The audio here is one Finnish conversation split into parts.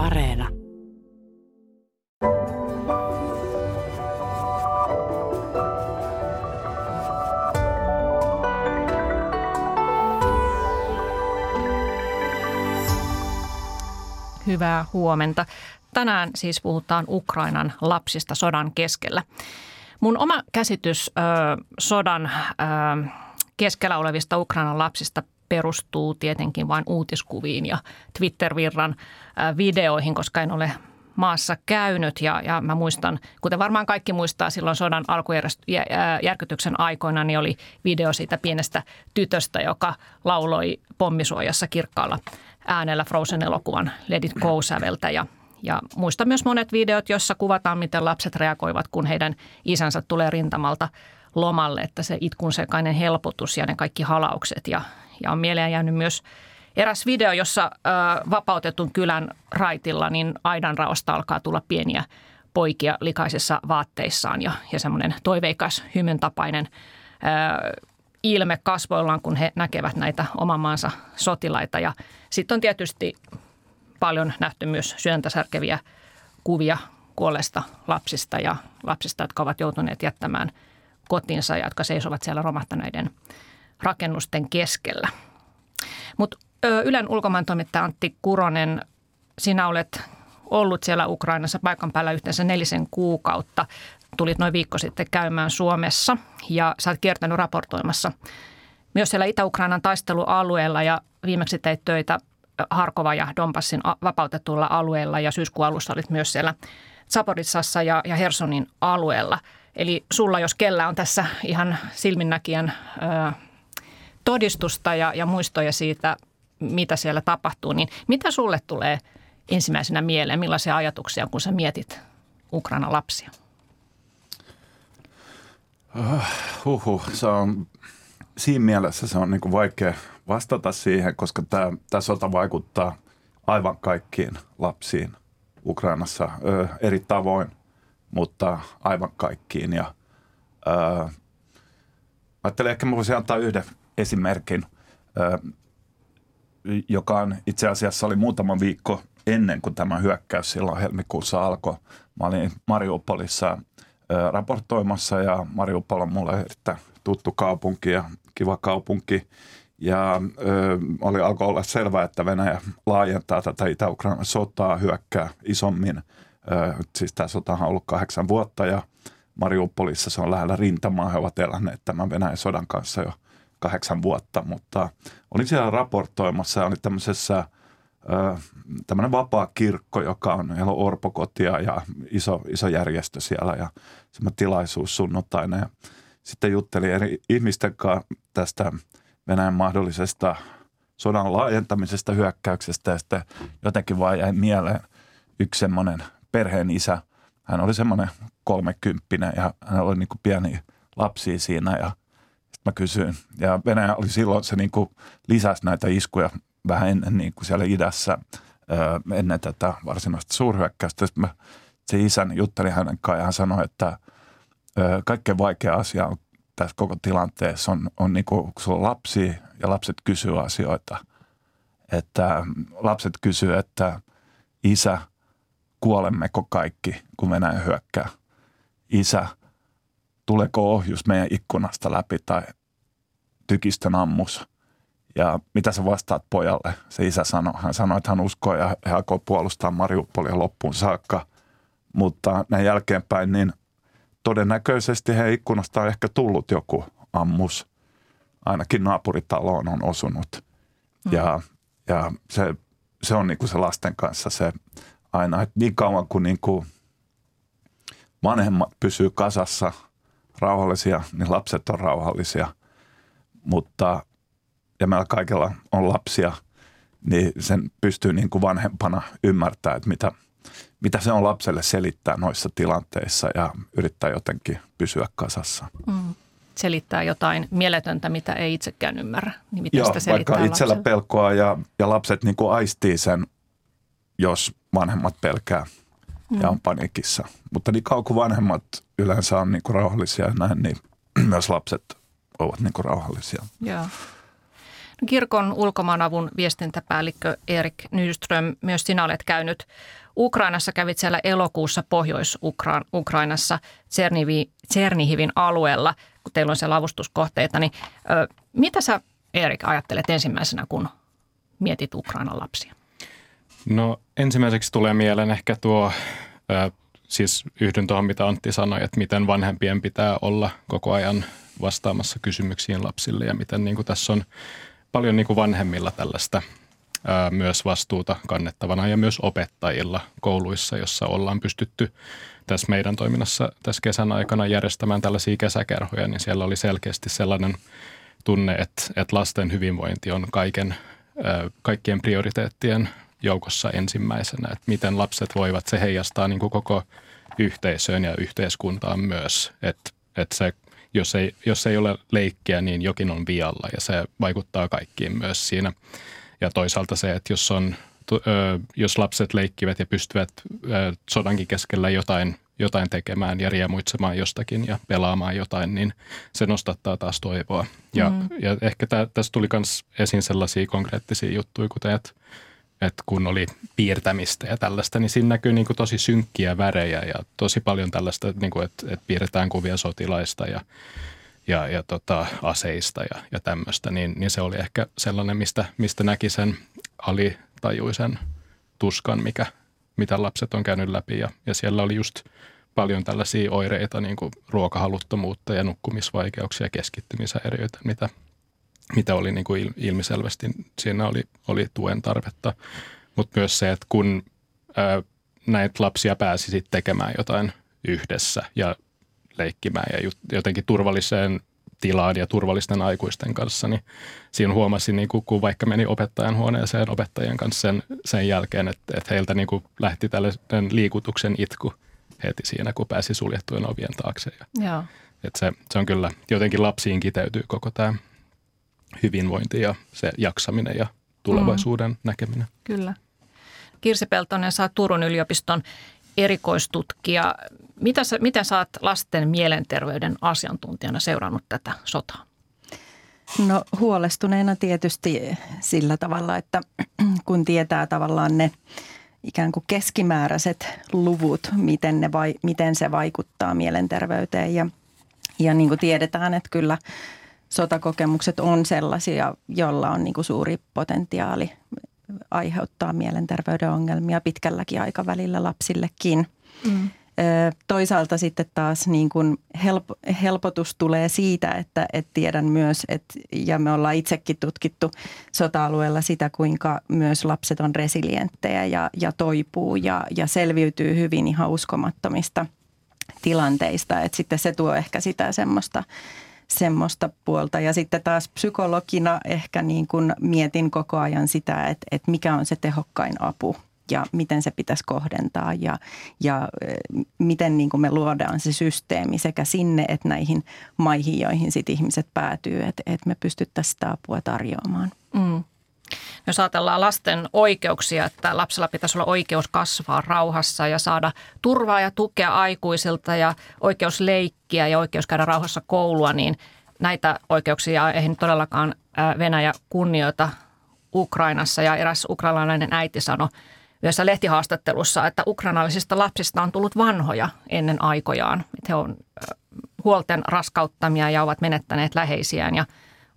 Areena. Hyvää huomenta. Tänään siis puhutaan Ukrainan lapsista sodan keskellä. Mun oma käsitys ö, sodan ö, keskellä olevista Ukrainan lapsista perustuu tietenkin vain uutiskuviin ja Twitter-virran videoihin, koska en ole maassa käynyt ja, ja mä muistan, kuten varmaan kaikki muistaa silloin sodan alkujärkytyksen aikoina, niin oli video siitä pienestä tytöstä, joka lauloi pommisuojassa kirkkaalla äänellä Frozen-elokuvan Let It Go-säveltä ja ja muista myös monet videot, joissa kuvataan, miten lapset reagoivat, kun heidän isänsä tulee rintamalta lomalle, että se itkun sekainen helpotus ja ne kaikki halaukset. Ja, ja on mieleen jäänyt myös eräs video, jossa ö, vapautetun kylän raitilla niin aidan raosta alkaa tulla pieniä poikia likaisissa vaatteissaan ja, ja semmoinen toiveikas, hymyn tapainen ö, ilme kasvoillaan, kun he näkevät näitä oman maansa sotilaita. Ja sitten on tietysti paljon nähty myös sydäntä särkeviä kuvia kuolleista lapsista ja lapsista, jotka ovat joutuneet jättämään kotinsa ja jotka seisovat siellä romahtaneiden rakennusten keskellä. Mutta Ylen ulkomaan toimittaja Antti Kuronen, sinä olet ollut siellä Ukrainassa paikan päällä yhteensä nelisen kuukautta. Tulit noin viikko sitten käymään Suomessa ja sä oot kiertänyt raportoimassa myös siellä Itä-Ukrainan taistelualueella ja viimeksi teit töitä Harkova ja Donbassin vapautetulla alueella ja syyskuun alussa olit myös siellä Zaporitsassa ja, ja Hersonin alueella. Eli sulla, jos kellä on tässä ihan silminnäkijän ö, todistusta ja, ja muistoja siitä, mitä siellä tapahtuu, niin mitä sulle tulee ensimmäisenä mieleen? Millaisia ajatuksia, kun sä mietit Ukraina lapsia? Uh, huhu, se on, siinä mielessä se on niin kuin vaikea vastata siihen, koska tämä, tämä sota vaikuttaa aivan kaikkiin lapsiin Ukrainassa ö, eri tavoin, mutta aivan kaikkiin. Ja, ö, ajattelin, ehkä mä voisin antaa yhden esimerkin, joka on itse asiassa oli muutama viikko ennen kuin tämä hyökkäys silloin helmikuussa alkoi. Mä olin Mariupolissa raportoimassa ja Mariupol on mulle erittäin tuttu kaupunki ja kiva kaupunki. Ja ö, oli alkoi olla selvää, että Venäjä laajentaa tätä Itä-Ukrainan sotaa, hyökkää isommin. Ö, siis tämä sota on ollut kahdeksan vuotta ja Mariupolissa se on lähellä rintamaa. He ovat eläneet tämän Venäjän sodan kanssa jo kahdeksan vuotta, mutta olin siellä raportoimassa ja oli tämmöisessä tämmöinen vapaa kirkko, joka on, on orpokotia ja iso, iso järjestö siellä ja semmoinen tilaisuus sunnuntaina. Ja sitten juttelin eri ihmisten kanssa tästä – Venäjän mahdollisesta sodan laajentamisesta, hyökkäyksestä ja sitten jotenkin vaan jäi mieleen yksi semmoinen perheen isä. Hän oli semmoinen kolmekymppinen ja hän oli niin kuin pieni lapsi siinä ja mä kysyin. Ja Venäjä oli silloin, se niin kuin lisäsi näitä iskuja vähän ennen niin kuin siellä idässä ennen tätä varsinaista suurhyökkäystä. Sitten mä se isän jutteli hänen kanssaan ja hän sanoi, että kaikkein vaikea asia on tässä koko tilanteessa on, on niin kuin, kun sulla on lapsi ja lapset kysyy asioita. Että lapset kysyy, että isä, kuolemmeko kaikki, kun Venäjä hyökkää? Isä, tuleeko ohjus meidän ikkunasta läpi tai tykistön ammus? Ja mitä sä vastaat pojalle? Se isä sanoi. Hän sanoi, että hän uskoo ja hän alkoi puolustaa Mariupolia loppuun saakka. Mutta näin jälkeenpäin, niin todennäköisesti he ikkunasta on ehkä tullut joku ammus. Ainakin naapuritaloon on osunut. Mm. Ja, ja se, se on niinku se lasten kanssa se aina, että niin kauan kuin niinku vanhemmat pysyy kasassa rauhallisia, niin lapset on rauhallisia. Mutta, ja meillä kaikilla on lapsia, niin sen pystyy niin kuin vanhempana ymmärtämään, että mitä – mitä se on lapselle selittää noissa tilanteissa ja yrittää jotenkin pysyä kasassa. Mm. Selittää jotain mieletöntä, mitä ei itsekään ymmärrä. Niin miten Joo, sitä selittää vaikka itsellä lapselle? pelkoa ja, ja lapset niin kuin aistii sen, jos vanhemmat pelkää ja on paniikissa. Mutta niin kauan kuin vanhemmat yleensä on niin kuin rauhallisia ja näin, niin myös lapset ovat niin kuin rauhallisia. Joo. Kirkon ulkomaanavun viestintäpäällikkö Erik Nyström, myös sinä olet käynyt Ukrainassa, kävit siellä elokuussa Pohjois-Ukrainassa Tsernihivin alueella, kun teillä on siellä avustuskohteita. Niin, ö, mitä sä Erik ajattelet ensimmäisenä, kun mietit Ukrainan lapsia? No ensimmäiseksi tulee mieleen ehkä tuo, ö, siis yhdyn tuohon mitä Antti sanoi, että miten vanhempien pitää olla koko ajan vastaamassa kysymyksiin lapsille ja miten niin kuin tässä on paljon niin kuin vanhemmilla tällaista ää, myös vastuuta kannettavana ja myös opettajilla kouluissa, jossa ollaan pystytty tässä meidän toiminnassa tässä kesän aikana järjestämään tällaisia kesäkerhoja, niin siellä oli selkeästi sellainen tunne, että, että lasten hyvinvointi on kaiken, kaikkien prioriteettien joukossa ensimmäisenä, että miten lapset voivat, se heijastaa niin kuin koko yhteisöön ja yhteiskuntaan myös, että, että se jos ei, jos ei ole leikkiä, niin jokin on vialla ja se vaikuttaa kaikkiin myös siinä. Ja toisaalta se, että jos, on, jos lapset leikkivät ja pystyvät sodankin keskellä jotain, jotain tekemään ja riemuitsemaan jostakin ja pelaamaan jotain, niin se nostattaa taas toivoa. Ja, mm. ja ehkä tä, tässä tuli myös esiin sellaisia konkreettisia juttuja, kuten että että kun oli piirtämistä ja tällaista, niin siinä näkyy niin kuin tosi synkkiä värejä ja tosi paljon tällaista, niin kuin, että, että piirretään kuvia sotilaista ja, ja, ja tota, aseista ja, ja tämmöistä, niin, niin se oli ehkä sellainen, mistä, mistä näki sen alitajuisen tuskan, mikä, mitä lapset on käynyt läpi. Ja, ja siellä oli just paljon tällaisia oireita, niin kuin ruokahaluttomuutta ja nukkumisvaikeuksia ja keskittymisääriöitä, mitä, mitä oli niin kuin ilmiselvästi, siinä oli, oli tuen tarvetta. Mutta myös se, että kun ää, näitä lapsia pääsi sitten tekemään jotain yhdessä ja leikkimään ja jotenkin turvalliseen tilaan ja turvallisten aikuisten kanssa, niin siinä huomasin, niin kuin, kun vaikka meni opettajan huoneeseen opettajien kanssa sen, sen jälkeen, että, että heiltä niin kuin lähti tällainen liikutuksen itku heti siinä, kun pääsi suljettujen ovien taakse. Ja, Joo. Että se, se on kyllä, jotenkin lapsiin kiteytyy koko tämä hyvinvointi ja se jaksaminen ja tulevaisuuden mm. näkeminen. Kyllä. Kirsi Peltonen, saa Turun yliopiston erikoistutkija. Mitä sä, miten sä oot lasten mielenterveyden asiantuntijana seurannut tätä sotaa? No huolestuneena tietysti sillä tavalla, että kun tietää tavallaan ne ikään kuin keskimääräiset luvut, miten, ne vai, miten se vaikuttaa mielenterveyteen ja, ja niin kuin tiedetään, että kyllä – sotakokemukset on sellaisia, joilla on niin kuin suuri potentiaali aiheuttaa mielenterveyden ongelmia pitkälläkin aikavälillä lapsillekin. Mm. Toisaalta sitten taas niin kuin helpotus tulee siitä, että, että tiedän myös, että, ja me ollaan itsekin tutkittu sota-alueella sitä, kuinka myös lapset on resilienttejä ja, ja toipuu ja, ja selviytyy hyvin ihan uskomattomista tilanteista. Että sitten se tuo ehkä sitä semmoista semmoista puolta. Ja sitten taas psykologina ehkä niin kuin mietin koko ajan sitä, että, että mikä on se tehokkain apu ja miten se pitäisi kohdentaa ja, ja miten niin kuin me luodaan se systeemi sekä sinne että näihin maihin, joihin sit ihmiset päätyy, että, että me pystyttäisiin sitä apua tarjoamaan. Mm. Jos ajatellaan lasten oikeuksia, että lapsella pitäisi olla oikeus kasvaa rauhassa ja saada turvaa ja tukea aikuisilta ja oikeus leikkiä ja oikeus käydä rauhassa koulua, niin näitä oikeuksia ei todellakaan Venäjä kunnioita Ukrainassa. Ja eräs ukrainalainen äiti sanoi yhdessä lehtihaastattelussa, että ukrainalaisista lapsista on tullut vanhoja ennen aikojaan. He on huolten raskauttamia ja ovat menettäneet läheisiään ja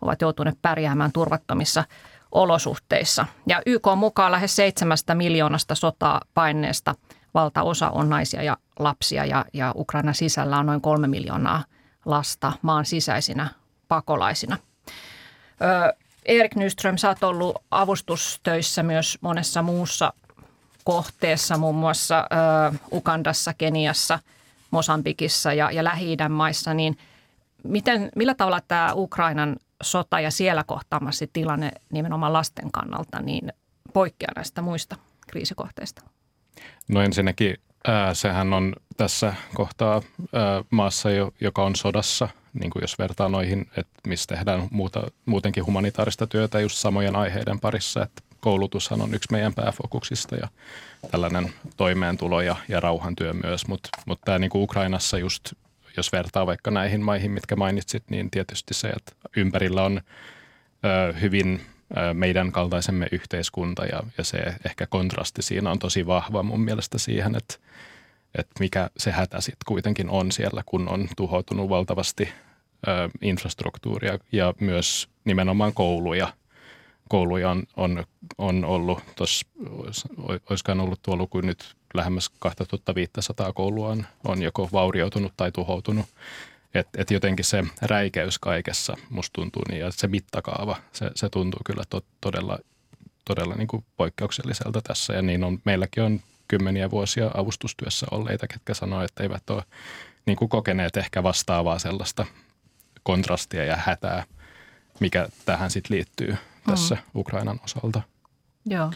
ovat joutuneet pärjäämään turvattomissa olosuhteissa. Ja YK mukaan lähes seitsemästä miljoonasta sotaa paineesta valtaosa on naisia ja lapsia ja, ja Ukraina sisällä on noin kolme miljoonaa lasta maan sisäisinä pakolaisina. Ö, Erik Nyström, sä oot ollut avustustöissä myös monessa muussa kohteessa, muun muassa ö, Ukandassa, Keniassa, Mosambikissa ja, ja Lähi-idän maissa, niin miten, millä tavalla tämä Ukrainan sota ja siellä kohtaamassa tilanne nimenomaan lasten kannalta niin poikkeaa näistä muista kriisikohteista? No ensinnäkin ää, sehän on tässä kohtaa ää, maassa, joka on sodassa, niin kuin jos vertaa noihin, että missä tehdään muuta, muutenkin humanitaarista työtä just samojen aiheiden parissa, että koulutushan on yksi meidän pääfokuksista ja tällainen toimeentulo ja, ja rauhantyö myös, mutta mut tämä niin Ukrainassa just jos vertaa vaikka näihin maihin, mitkä mainitsit, niin tietysti se, että ympärillä on ö, hyvin meidän kaltaisemme yhteiskunta ja, ja se ehkä kontrasti siinä on tosi vahva mun mielestä siihen, että, että mikä se hätä sitten kuitenkin on siellä, kun on tuhoutunut valtavasti ö, infrastruktuuria ja myös nimenomaan kouluja. Kouluja on, on, on ollut, tuossa olisikohan ollut tuo luku nyt lähemmäs 2500 koulua on, on joko vaurioitunut tai tuhoutunut. Että et jotenkin se räikeys kaikessa musta tuntuu niin, ja se mittakaava, se, se tuntuu kyllä to, todella, todella niin kuin poikkeukselliselta tässä. Ja niin on, meilläkin on kymmeniä vuosia avustustyössä olleita, ketkä sanoo, että eivät ole niin kuin kokeneet ehkä vastaavaa sellaista kontrastia ja hätää, mikä tähän sitten liittyy tässä mm. Ukrainan osalta. Joo.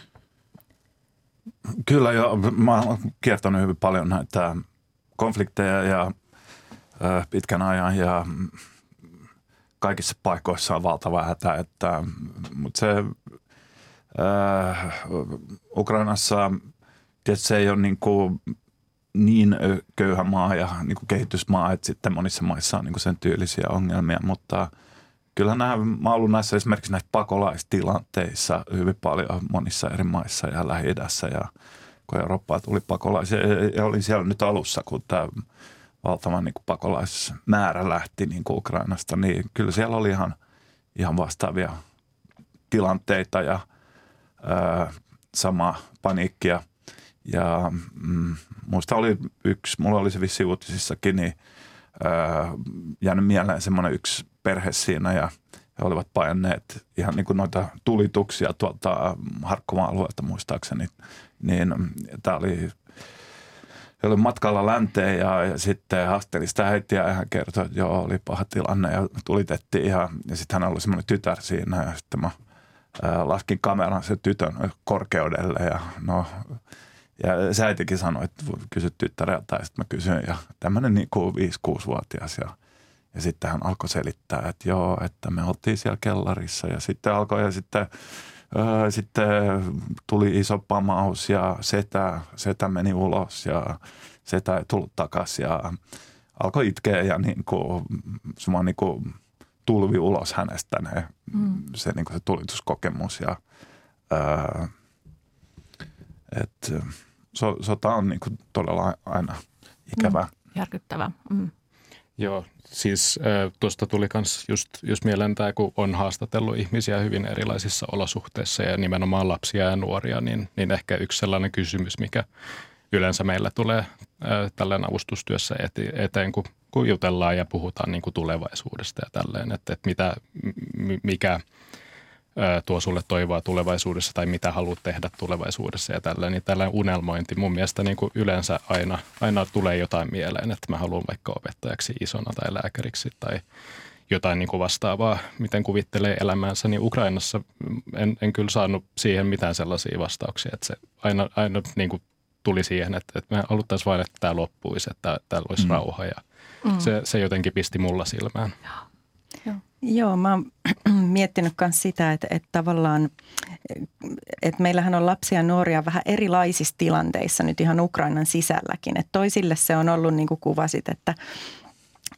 Kyllä, ja mä oon kiertänyt hyvin paljon näitä konflikteja ja pitkän ajan ja kaikissa paikoissa on valtava hätä, että, mutta se äh, Ukrainassa tietysti se ei ole niin, kuin niin köyhä maa ja niin kuin kehitysmaa, että sitten monissa maissa on niin kuin sen tyylisiä ongelmia, mutta kyllä nämä, mä ollut näissä esimerkiksi näissä pakolaistilanteissa hyvin paljon monissa eri maissa ja lähi ja kun Eurooppaa tuli pakolaisia ja olin siellä nyt alussa, kun tämä valtavan niin pakolaismäärä lähti niin kuin Ukrainasta, niin kyllä siellä oli ihan, ihan vastaavia tilanteita ja ää, sama paniikkia. Ja mm, muista oli yksi, mulla oli se vissi uutisissakin, niin ää, jäänyt mieleen semmoinen yksi perhe siinä ja he olivat painneet ihan niin kuin noita tulituksia tuolta Harkkomaa-alueelta muistaakseni. Niin tämä oli oli matkalla länteen ja, ja sitten haasteli sitä äitiä ja hän kertoi, että joo, oli paha tilanne ja tulitettiin ihan, ja sitten hän oli semmoinen tytär siinä ja sitten mä laskin kameran sen tytön korkeudelle ja no, ja se äitikin sanoi, että kysy tyttäreltä ja sitten mä kysyin ja tämmöinen niin kuin 5-6-vuotias ja ja sitten hän alkoi selittää, että joo, että me oltiin siellä kellarissa ja sitten alkoi ja sitten sitten tuli iso pamaus ja setä, setä meni ulos ja setä ei tullut takaisin ja alkoi itkeä ja niin kuin, suma niin kuin tulvi ulos hänestä ne, mm. se, niin kuin se tulituskokemus ja ää, et, so, sota on niin kuin todella aina ikävä. Mm, järkyttävä. Mm. Joo, siis äh, tuosta tuli myös just, just mieleen tämä, kun on haastatellut ihmisiä hyvin erilaisissa olosuhteissa ja nimenomaan lapsia ja nuoria, niin, niin ehkä yksi sellainen kysymys, mikä yleensä meillä tulee äh, tällainen avustustyössä eteen, kun, kun jutellaan ja puhutaan niin kuin tulevaisuudesta ja tälleen, että, että mitä, mikä – tuo sulle toivoa tulevaisuudessa tai mitä haluat tehdä tulevaisuudessa ja tällä, niin tällainen unelmointi mun mielestä niin kuin yleensä aina, aina tulee jotain mieleen, että mä haluan vaikka opettajaksi isona tai lääkäriksi tai jotain niin kuin vastaavaa, miten kuvittelee elämäänsä, niin Ukrainassa en, en kyllä saanut siihen mitään sellaisia vastauksia, että se aina, aina niin kuin tuli siihen, että, että me haluttaisiin vain, että tämä loppuisi, että täällä olisi mm. rauha ja mm. se, se jotenkin pisti mulla silmään. Joo. Joo, mä oon miettinyt myös sitä, että, että tavallaan, että meillähän on lapsia ja nuoria vähän erilaisissa tilanteissa nyt ihan Ukrainan sisälläkin. Että toisille se on ollut niin kuin kuvasit, että,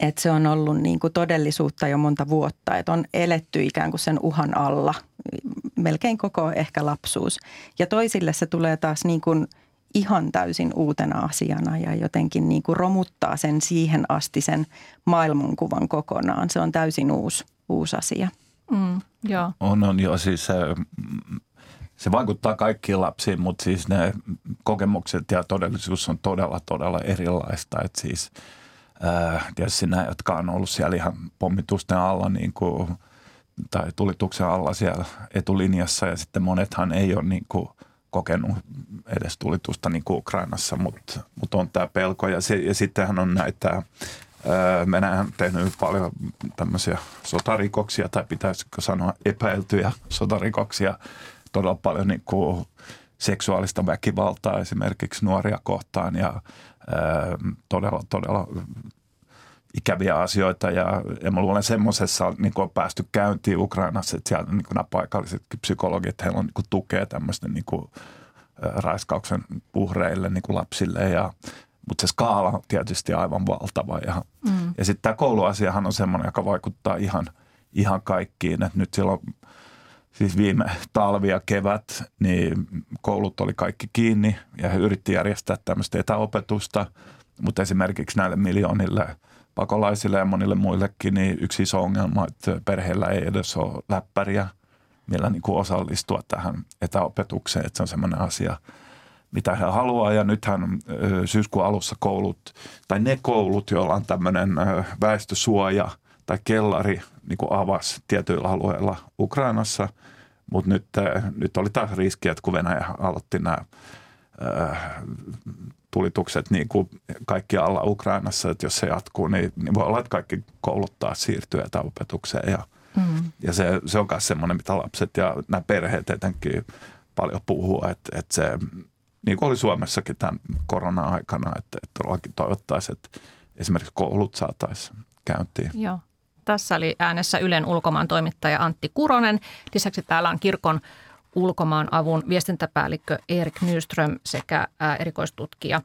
että se on ollut niin kuin todellisuutta jo monta vuotta, että on eletty ikään kuin sen uhan alla melkein koko ehkä lapsuus. Ja toisille se tulee taas niin kuin – ihan täysin uutena asiana ja jotenkin niin kuin romuttaa sen siihen asti sen maailmankuvan kokonaan. Se on täysin uusi, uusi asia. Mm. On, on jo siis se, se vaikuttaa kaikkiin lapsiin, mutta siis ne kokemukset ja todellisuus on todella, todella erilaista. Että siis tietysti nämä, jotka on ollut siellä ihan pommitusten alla niin kuin, tai tulituksen alla siellä etulinjassa ja sitten monethan ei ole niin kuin – kokenut edes tulitusta niin kuin Ukrainassa, mutta, mutta on tämä pelko. Ja, se, ja sittenhän on näitä, Venäjä on tehnyt paljon tämmöisiä sotarikoksia, tai pitäisikö sanoa epäiltyjä sotarikoksia, todella paljon niin kuin seksuaalista väkivaltaa esimerkiksi nuoria kohtaan ja todella, todella ikäviä asioita. Ja, ja mä luulen semmoisessa niin on päästy käyntiin Ukrainassa, että siellä niin nämä paikalliset psykologit, heillä on niin tukea tämmöisten niin kuin, raiskauksen uhreille, niin kuin lapsille ja mutta se skaala on tietysti aivan valtava. Ja, mm. ja sitten tämä kouluasiahan on semmoinen, joka vaikuttaa ihan, ihan kaikkiin. Et nyt silloin siis viime talvi ja kevät, niin koulut oli kaikki kiinni ja he yritti järjestää tämmöistä etäopetusta, mutta esimerkiksi näille miljoonille pakolaisille ja monille muillekin niin yksi iso ongelma, että perheellä ei edes ole läppäriä, millä niin kuin osallistua tähän etäopetukseen, että se on semmoinen asia, mitä he haluaa. Ja nythän syyskuun alussa koulut, tai ne koulut, joilla on tämmöinen väestösuoja tai kellari, niin kuin avasi tietyillä alueilla Ukrainassa – mutta nyt, nyt oli taas riski, että kun Venäjä aloitti nämä tulitukset niin kuin kaikki alla Ukrainassa, että jos se jatkuu, niin, niin voi olla, että kaikki kouluttaa siirtyy etäopetukseen. Ja, mm. ja se, se on myös semmoinen, mitä lapset ja nämä perheet etenkin paljon puhuu, että, että se, niin kuin oli Suomessakin tämän korona-aikana, että, että todellakin toivottaisiin, että esimerkiksi koulut saataisiin käyntiin. Joo. Tässä oli äänessä Ylen ulkomaan toimittaja Antti Kuronen. Lisäksi täällä on kirkon ulkomaan avun viestintäpäällikkö Erik Nyström sekä erikoistutkija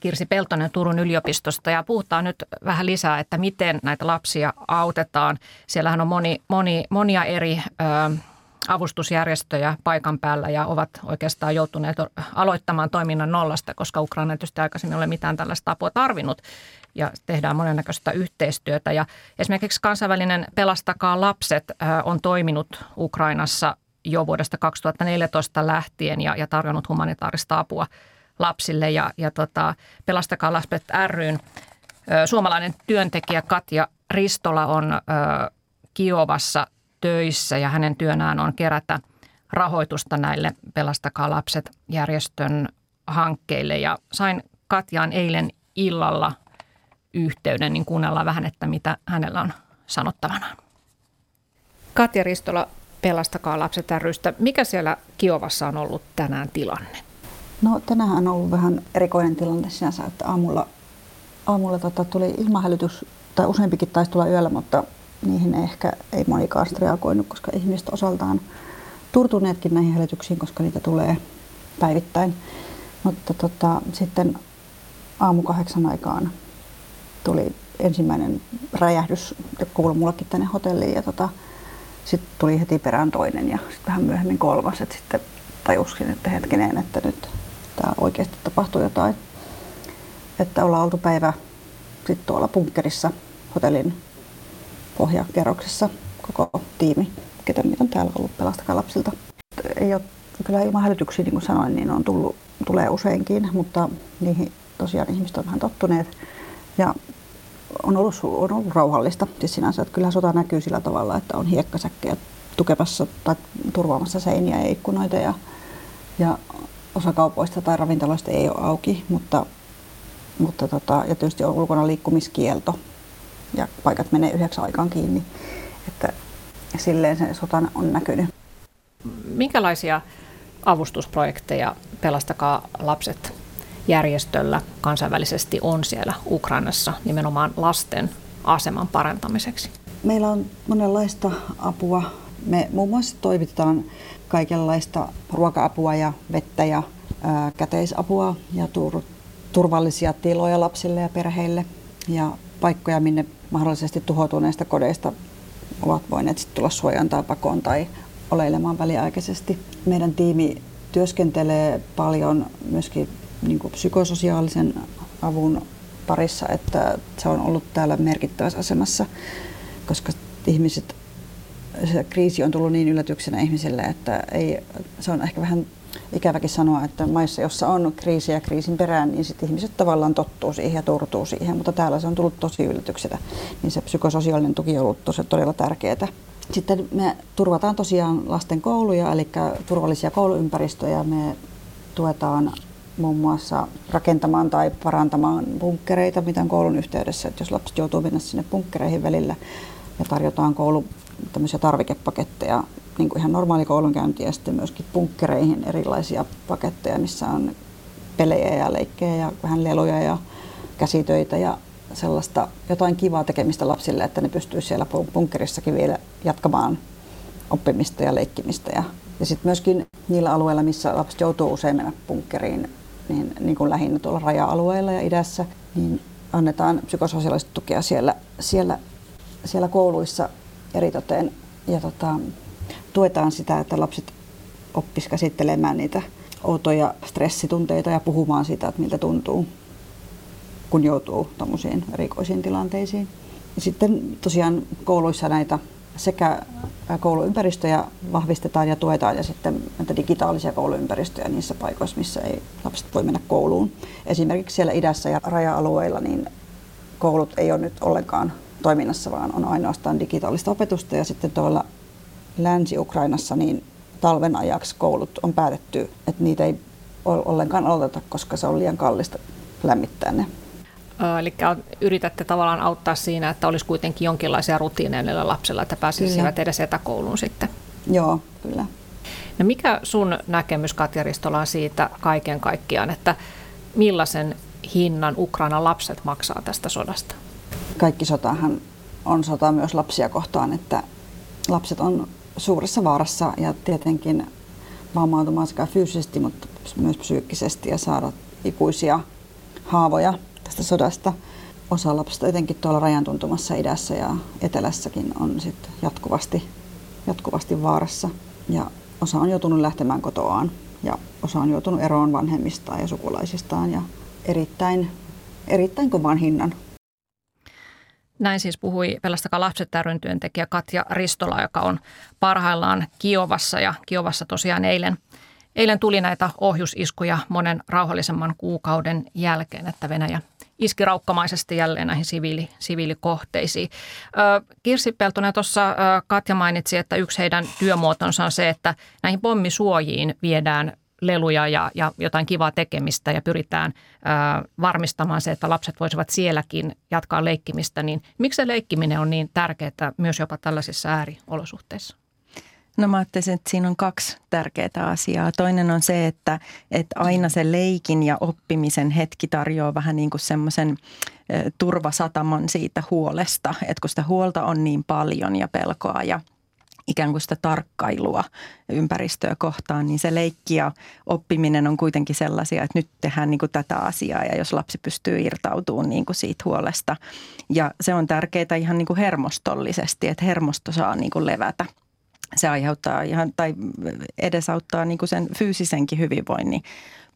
Kirsi Peltonen Turun yliopistosta ja puhutaan nyt vähän lisää, että miten näitä lapsia autetaan. Siellähän on moni, moni, monia eri ö, avustusjärjestöjä paikan päällä ja ovat oikeastaan joutuneet aloittamaan toiminnan nollasta, koska Ukraina tietysti aikaisemmin ole mitään tällaista apua tarvinnut ja tehdään monennäköistä yhteistyötä. Ja esimerkiksi kansainvälinen Pelastakaa lapset on toiminut Ukrainassa jo vuodesta 2014 lähtien ja, ja tarjonnut humanitaarista apua lapsille. Ja, ja tota, Pelastakaa lapset ryn suomalainen työntekijä Katja Ristola on ö, Kiovassa töissä ja hänen työnään on kerätä rahoitusta näille Pelastakaa lapset järjestön hankkeille. Ja sain Katjaan eilen illalla yhteyden, niin kuunnellaan vähän, että mitä hänellä on sanottavana. Katja Ristola, Pelastakaa lapset rystä. Mikä siellä Kiovassa on ollut tänään tilanne? No tänään on ollut vähän erikoinen tilanne sinänsä, että aamulla, aamulla tota, tuli ilmahälytys, tai useampikin taisi tulla yöllä, mutta niihin ehkä ei monikaan reagoinut, koska ihmiset osaltaan turtuneetkin näihin hälytyksiin, koska niitä tulee päivittäin. Mutta tota, sitten aamu kahdeksan aikaan tuli ensimmäinen räjähdys, kuului mullekin tänne hotelliin. Ja tota, sitten tuli heti perään toinen ja sitten vähän myöhemmin kolmas. Et sitten tajuskin, että hetkinen, että nyt tämä oikeasti tapahtuu jotain. Että ollaan oltu päivä sitten tuolla bunkkerissa hotellin pohjakerroksessa koko tiimi, ketä on täällä ollut Pelastakaa lapsilta. Ei ole kyllä ilman hälytyksiä, niin kuin sanoin, niin on tullut, tulee useinkin, mutta niihin tosiaan ihmiset on vähän tottuneet. Ja on ollut, on ollut rauhallista siis sinänsä, että kyllähän sota näkyy sillä tavalla, että on hiekkasäkkejä tukemassa tai turvaamassa seiniä ja ikkunoita ja, ja osa kaupoista tai ravintoloista ei ole auki, mutta, mutta tota, ja tietysti on ulkona liikkumiskielto ja paikat menee yhdeksän aikaan kiinni, että silleen se sota on näkynyt. Minkälaisia avustusprojekteja Pelastakaa lapset järjestöllä kansainvälisesti on siellä Ukrainassa nimenomaan lasten aseman parantamiseksi? Meillä on monenlaista apua. Me muun muassa toimitetaan kaikenlaista ruoka-apua ja vettä ja ää, käteisapua ja tur- turvallisia tiloja lapsille ja perheille ja paikkoja, minne mahdollisesti tuhoutuneista kodeista ovat voineet sitten tulla suojaan tai pakoon tai oleilemaan väliaikaisesti. Meidän tiimi työskentelee paljon myöskin niin kuin psykososiaalisen avun parissa, että se on ollut täällä merkittävässä asemassa, koska ihmiset, se kriisi on tullut niin yllätyksenä ihmisille, että ei, se on ehkä vähän ikäväkin sanoa, että maissa, jossa on kriisi ja kriisin perään, niin sitten ihmiset tavallaan tottuu siihen ja turtuu siihen, mutta täällä se on tullut tosi yllätyksenä, niin se psykososiaalinen tuki on ollut tosi, todella tärkeää. Sitten me turvataan tosiaan lasten kouluja, eli turvallisia kouluympäristöjä. Me tuetaan muun muassa rakentamaan tai parantamaan bunkkereita, mitä on koulun yhteydessä, että jos lapset joutuu mennä sinne bunkkereihin välillä ja tarjotaan koulu tämmöisiä tarvikepaketteja, niin kuin ihan normaali koulunkäynti ja sitten myöskin bunkkereihin erilaisia paketteja, missä on pelejä ja leikkejä ja vähän leluja ja käsitöitä ja sellaista jotain kivaa tekemistä lapsille, että ne pystyy siellä bunkkerissakin vielä jatkamaan oppimista ja leikkimistä. Ja, ja sitten myöskin niillä alueilla, missä lapset joutuu usein mennä bunkkeriin, niin, niin kuin lähinnä tuolla raja-alueilla ja idässä, niin annetaan psykososiaalista tukea siellä, siellä, siellä kouluissa eritoten. Ja tota, tuetaan sitä, että lapset oppis käsittelemään niitä outoja stressitunteita ja puhumaan siitä, että miltä tuntuu, kun joutuu tämmöisiin erikoisiin tilanteisiin. Sitten tosiaan kouluissa näitä sekä kouluympäristöjä vahvistetaan ja tuetaan ja sitten näitä digitaalisia kouluympäristöjä niissä paikoissa, missä ei lapset voi mennä kouluun. Esimerkiksi siellä idässä ja raja-alueilla niin koulut ei ole nyt ollenkaan toiminnassa, vaan on ainoastaan digitaalista opetusta ja sitten tuolla Länsi-Ukrainassa niin talven ajaksi koulut on päätetty, että niitä ei ollenkaan aloiteta, koska se on liian kallista lämmittää ne. Eli yritätte tavallaan auttaa siinä, että olisi kuitenkin jonkinlaisia rutiineja niillä lapsilla, että pääsisivät edes etäkouluun sitten. Joo, kyllä. No mikä sun näkemys Katja Ristola on siitä kaiken kaikkiaan, että millaisen hinnan Ukrainan lapset maksaa tästä sodasta? Kaikki sotahan on sota myös lapsia kohtaan, että lapset on suuressa vaarassa ja tietenkin vammautumaan sekä fyysisesti, mutta myös psyykkisesti ja saada ikuisia haavoja tästä sodasta. Osa lapsista etenkin tuolla rajan tuntumassa idässä ja etelässäkin on sit jatkuvasti, jatkuvasti vaarassa. Ja osa on joutunut lähtemään kotoaan ja osa on joutunut eroon vanhemmistaan ja sukulaisistaan ja erittäin, erittäin kovan hinnan näin siis puhui Pelastakaa lapset ryn työntekijä Katja Ristola, joka on parhaillaan Kiovassa ja Kiovassa tosiaan eilen, eilen tuli näitä ohjusiskuja monen rauhallisemman kuukauden jälkeen, että Venäjä iski raukkamaisesti jälleen näihin siviili, siviilikohteisiin. Kirsi Peltonen tuossa Katja mainitsi, että yksi heidän työmuotonsa on se, että näihin pommisuojiin viedään leluja ja, ja jotain kivaa tekemistä ja pyritään ää, varmistamaan se, että lapset voisivat sielläkin jatkaa leikkimistä, niin miksi se leikkiminen on niin tärkeää myös jopa tällaisissa ääriolosuhteissa? No mä ajattelisin, että siinä on kaksi tärkeää asiaa. Toinen on se, että, että aina se leikin ja oppimisen hetki tarjoaa vähän niin kuin semmoisen turvasataman siitä huolesta. Että kun sitä huolta on niin paljon ja pelkoa ja – ikään kuin sitä tarkkailua ympäristöä kohtaan, niin se leikki ja oppiminen on kuitenkin sellaisia, että nyt tehdään niin kuin tätä asiaa ja jos lapsi pystyy irtautumaan niin kuin siitä huolesta. Ja se on tärkeää ihan niin kuin hermostollisesti, että hermosto saa niin kuin levätä. Se aiheuttaa ihan, tai edesauttaa niin kuin sen fyysisenkin hyvinvoinnin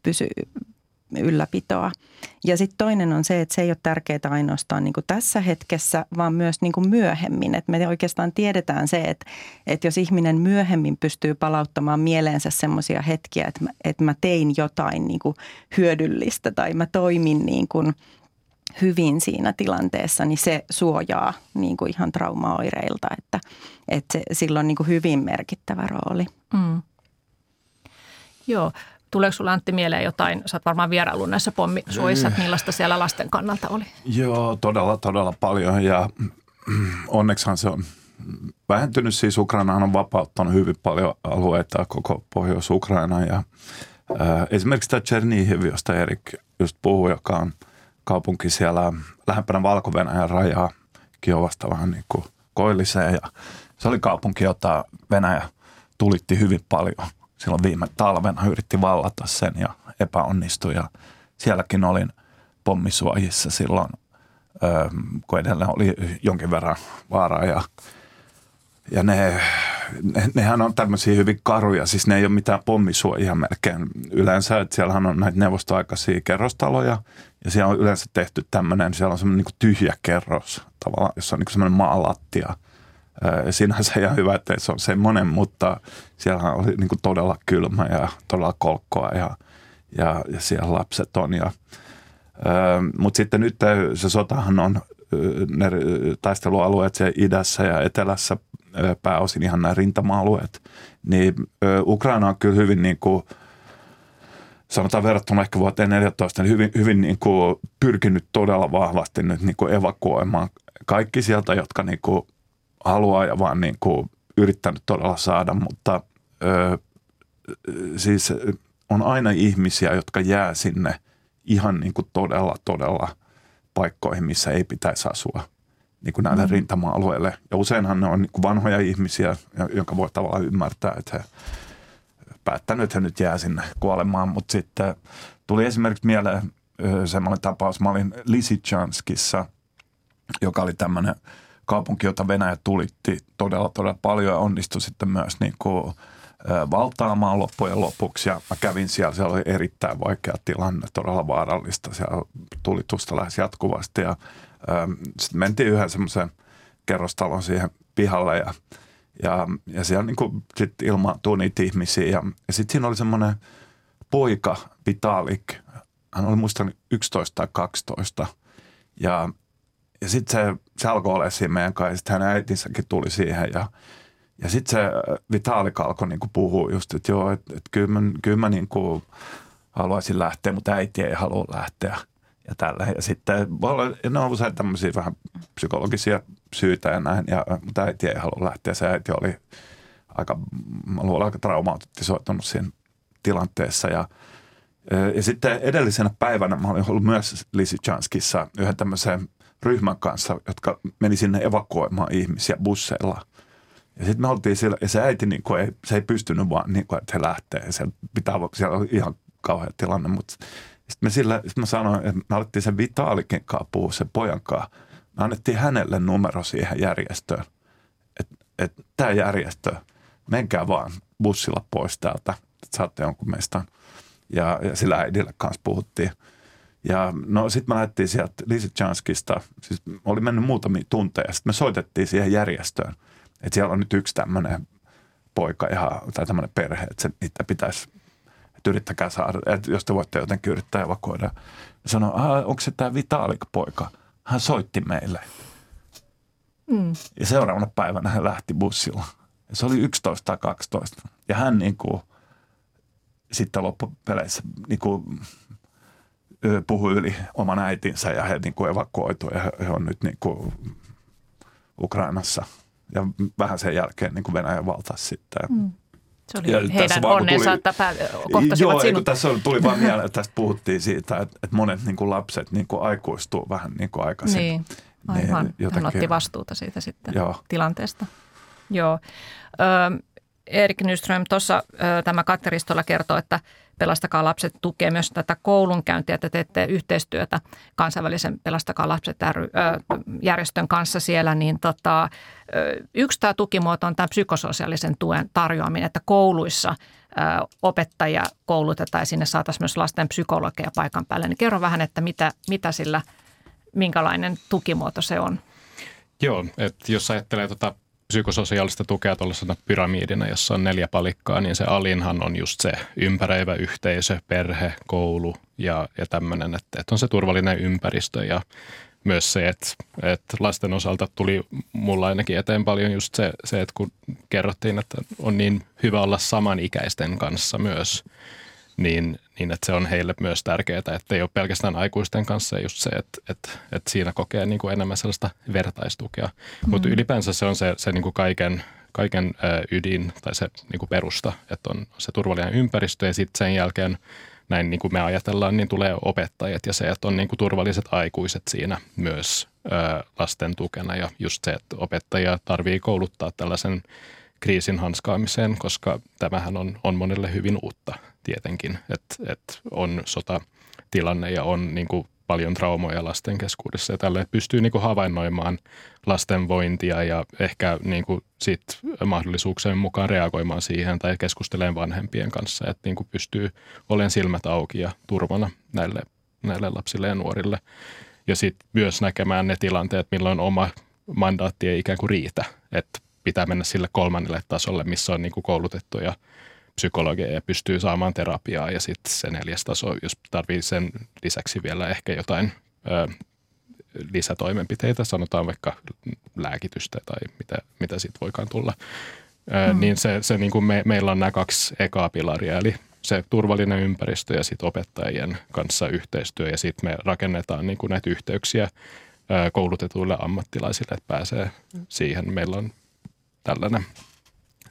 pysy, ylläpitoa. Ja sitten toinen on se, että se ei ole tärkeää ainoastaan niin tässä hetkessä, vaan myös niin myöhemmin. Et me oikeastaan tiedetään se, että, että jos ihminen myöhemmin pystyy palauttamaan mieleensä semmoisia hetkiä, että mä, että mä tein jotain niin hyödyllistä tai mä toimin niin kuin hyvin siinä tilanteessa, niin se suojaa niin kuin ihan traumaoireilta, että, että se, sillä on niin hyvin merkittävä rooli. Mm. Joo, Tuleeko sinulla Antti mieleen jotain, sä oot varmaan vieraillut näissä pommisuojissa, että millaista siellä lasten kannalta oli? Joo, todella, todella paljon. Ja onneksihan se on vähentynyt. Siis Ukrainahan on vapauttanut hyvin paljon alueita koko Pohjois-Ukraina. Ja äh, esimerkiksi tämä Chernihiv, josta Erik just puhui, joka on kaupunki siellä lähempänä valko rajaa. Kiovasta vähän niin kuin koilliseen ja se oli kaupunki, jota Venäjä tulitti hyvin paljon – silloin viime talvena yritti vallata sen ja epäonnistui. Ja sielläkin olin pommisuojissa silloin, kun edelleen oli jonkin verran vaaraa. Ja, ja ne, ne, nehän on tämmöisiä hyvin karuja, siis ne ei ole mitään pommisuojia melkein yleensä, että siellähän on näitä neuvostoaikaisia kerrostaloja. Ja siellä on yleensä tehty tämmöinen, siellä on semmoinen niin tyhjä kerros tavallaan, jossa on niin semmoinen maalattia – Sinänsä ihan hyvä, että se on semmoinen, mutta siellä oli niin kuin todella kylmä ja todella kolkkoa ja, ja, ja siellä lapset on. Ja, mutta sitten nyt se sotahan on ne taistelualueet siellä idässä ja etelässä pääosin ihan nämä rintama-alueet, niin Ukraina on kyllä hyvin niin kuin, sanotaan verrattuna ehkä vuoteen 14, niin hyvin, hyvin niin kuin pyrkinyt todella vahvasti nyt niin kuin evakuoimaan kaikki sieltä, jotka niin kuin haluaa ja vaan niin kuin yrittänyt todella saada, mutta ö, siis on aina ihmisiä, jotka jää sinne ihan niin kuin todella, todella paikkoihin, missä ei pitäisi asua niin kuin näille mm. rintama-alueille. Ja useinhan ne on niin kuin vanhoja ihmisiä, jonka voi tavallaan ymmärtää, että he päättänyt, että he nyt jää sinne kuolemaan. Mutta sitten tuli esimerkiksi mieleen semmoinen tapaus. Mä olin Lisichanskissa, joka oli tämmöinen – kaupunki, jota Venäjä tulitti todella, todella paljon ja onnistui sitten myös niin kuin, valtaamaan loppujen lopuksi. Ja mä kävin siellä, siellä oli erittäin vaikea tilanne, todella vaarallista. Siellä tulitusta lähes jatkuvasti ja sitten mentiin yhden semmoisen kerrostalon siihen pihalle ja, ja, ja siellä niin sit ilmaantui niitä ihmisiä. Ja, ja sitten siinä oli semmoinen poika, Vitalik, hän oli muistani 11 tai 12 ja ja sitten se, se alkoi olla siinä meidän kanssa, sitten hänen äitinsäkin tuli siihen, ja, ja sitten se Vitalik alkoi niinku puhua just, että joo, että et kyllä mä, kyllä mä niinku haluaisin lähteä, mutta äiti ei halua lähteä ja tällä. Ja sitten voi olla, ne on usein tämmöisiä vähän psykologisia syitä ja näin, ja, mutta äiti ei halua lähteä. Se äiti oli aika, mä luulen, aika traumatisoitunut siinä tilanteessa ja ja sitten edellisenä päivänä mä olin ollut myös Lisichanskissa yhden tämmöisen ryhmän kanssa, jotka meni sinne evakuoimaan ihmisiä busseilla. Ja sitten me oltiin siellä, ja se äiti niin kuin ei, se ei pystynyt vaan, niin kuin, että he lähtee. Ja siellä, pitää, siellä oli ihan kauhea tilanne, mutta sitten me sillä, sit mä sanoin, että me alettiin sen Vitaalikin kanssa puhua, sen pojan kanssa. Me annettiin hänelle numero siihen järjestöön. Että et, tämä järjestö, menkää vaan bussilla pois täältä, että saatte jonkun meistä. Ja, ja sillä äidille kanssa puhuttiin. Ja no sitten me lähdettiin sieltä Lisichanskista, siis oli mennyt muutamia tunteja, sitten me soitettiin siihen järjestöön, että siellä on nyt yksi tämmöinen poika ihan, tai tämmöinen perhe, että se, niitä pitäisi, että yrittäkää saada, että jos te voitte jotenkin yrittää evakuoida. Sanoi, onko se tämä Vitalik-poika? Hän soitti meille. Mm. Ja seuraavana päivänä hän lähti bussilla. Ja se oli 11 tai 12. Ja hän niin kuin, sitten loppupeleissä niin kuin, puhui yli oman äitinsä ja he niin kuin evakuoitu ja he, he on nyt niin kuin Ukrainassa. Ja vähän sen jälkeen niin kuin Venäjän valtasi sitten. Mm. Se oli ja heidän onnensa, että pää, kohtasivat joo, sinut. tässä tuli vaan mieleen, että tästä puhuttiin siitä, että, että monet niin kuin lapset niin kuin aikuistuu vähän niin kuin aikaisin. Niin, aivan. Niin, jotenkin, Hän otti vastuuta siitä sitten joo. tilanteesta. Joo. Ö, Erik Nyström, tuossa tämä Katteristolla kertoo, että Pelastakaa lapset tukee myös tätä koulunkäyntiä, että teette yhteistyötä kansainvälisen Pelastakaa lapset ry, järjestön kanssa siellä, niin tota, yksi tämä tukimuoto on tämä psykososiaalisen tuen tarjoaminen, että kouluissa opettajia koulutetaan ja sinne saataisiin myös lasten psykologeja paikan päälle. Niin kerro vähän, että mitä, mitä sillä, minkälainen tukimuoto se on. Joo, että jos ajattelee tuota psykososiaalista tukea tuollaisena pyramidina, jossa on neljä palikkaa, niin se alinhan on just se ympäröivä yhteisö, perhe, koulu ja, ja tämmöinen, että, että on se turvallinen ympäristö ja myös se, että, että lasten osalta tuli mulla ainakin eteen paljon just se, se, että kun kerrottiin, että on niin hyvä olla samanikäisten kanssa myös, niin, niin että se on heille myös tärkeää, että ei ole pelkästään aikuisten kanssa just se, että, että, että siinä kokee niin kuin enemmän sellaista vertaistukea. Mm. Mutta ylipäänsä se on se, se niin kuin kaiken, kaiken ydin tai se niin kuin perusta, että on se turvallinen ympäristö ja sitten sen jälkeen näin niin kuin me ajatellaan, niin tulee opettajat ja se, että on niin kuin turvalliset aikuiset siinä myös ö, lasten tukena ja just se, että opettajia tarvii kouluttaa tällaisen kriisin hanskaamiseen, koska tämähän on, on monelle hyvin uutta tietenkin, että, että on sotatilanne ja on niin kuin paljon traumoja lasten keskuudessa ja tälle pystyy niin kuin havainnoimaan lasten vointia ja ehkä niin kuin sit mahdollisuuksien mukaan reagoimaan siihen tai keskustelemaan vanhempien kanssa, että niin kuin pystyy olemaan silmät auki ja turvana näille, näille lapsille ja nuorille. Ja sitten myös näkemään ne tilanteet, milloin oma mandaatti ei ikään kuin riitä, että pitää mennä sille kolmannelle tasolle, missä on niin kuin koulutettuja psykologeja ja pystyy saamaan terapiaa ja sitten se neljäs taso, jos tarvii sen lisäksi vielä ehkä jotain ö, lisätoimenpiteitä, sanotaan vaikka lääkitystä tai mitä, mitä sitten voikaan tulla, ö, mm. niin se, se niin kuin me, meillä on nämä kaksi ekaa pilaria, eli se turvallinen ympäristö ja sitten opettajien kanssa yhteistyö ja sitten me rakennetaan niin kuin näitä yhteyksiä koulutetuille ammattilaisille, että pääsee siihen. Meillä on tällainen,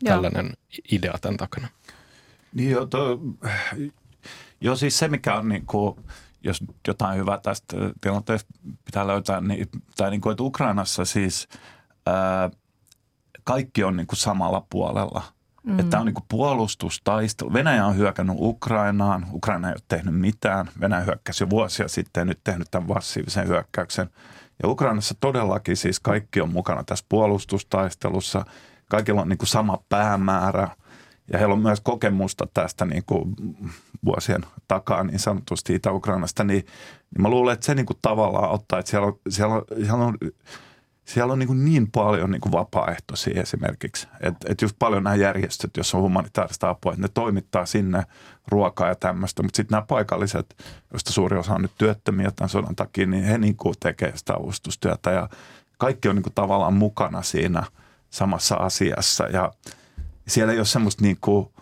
tällainen idea tämän takana. Niin jo, to, jo siis se, mikä on niin kuin, jos jotain hyvää tästä tilanteesta pitää löytää, niin, tai niin kuin, että Ukrainassa siis ää, kaikki on niin kuin samalla puolella. Mm. Että on niin kuin puolustustaistelu. Venäjä on hyökännyt Ukrainaan. Ukraina ei ole tehnyt mitään. Venäjä hyökkäsi jo vuosia sitten ja nyt tehnyt tämän massiivisen hyökkäyksen. Ja Ukrainassa todellakin siis kaikki on mukana tässä puolustustaistelussa. Kaikilla on niin kuin sama päämäärä ja heillä on myös kokemusta tästä niin kuin vuosien takaa niin sanotusti Itä-Ukrainasta. Niin, niin mä luulen, että se niin kuin tavallaan ottaa, että siellä on, siellä on, siellä on siellä on niin, niin paljon niin vapaaehtoisia esimerkiksi. Että et just paljon nämä järjestöt, jos on humanitaarista apua, että ne toimittaa sinne ruokaa ja tämmöistä. Mutta sitten nämä paikalliset, joista suuri osa on nyt työttömiä tämän sodan takia, niin he niin kuin tekee sitä avustustyötä. Ja kaikki on niin kuin tavallaan mukana siinä samassa asiassa. Ja siellä ei ole semmoista niin kuin –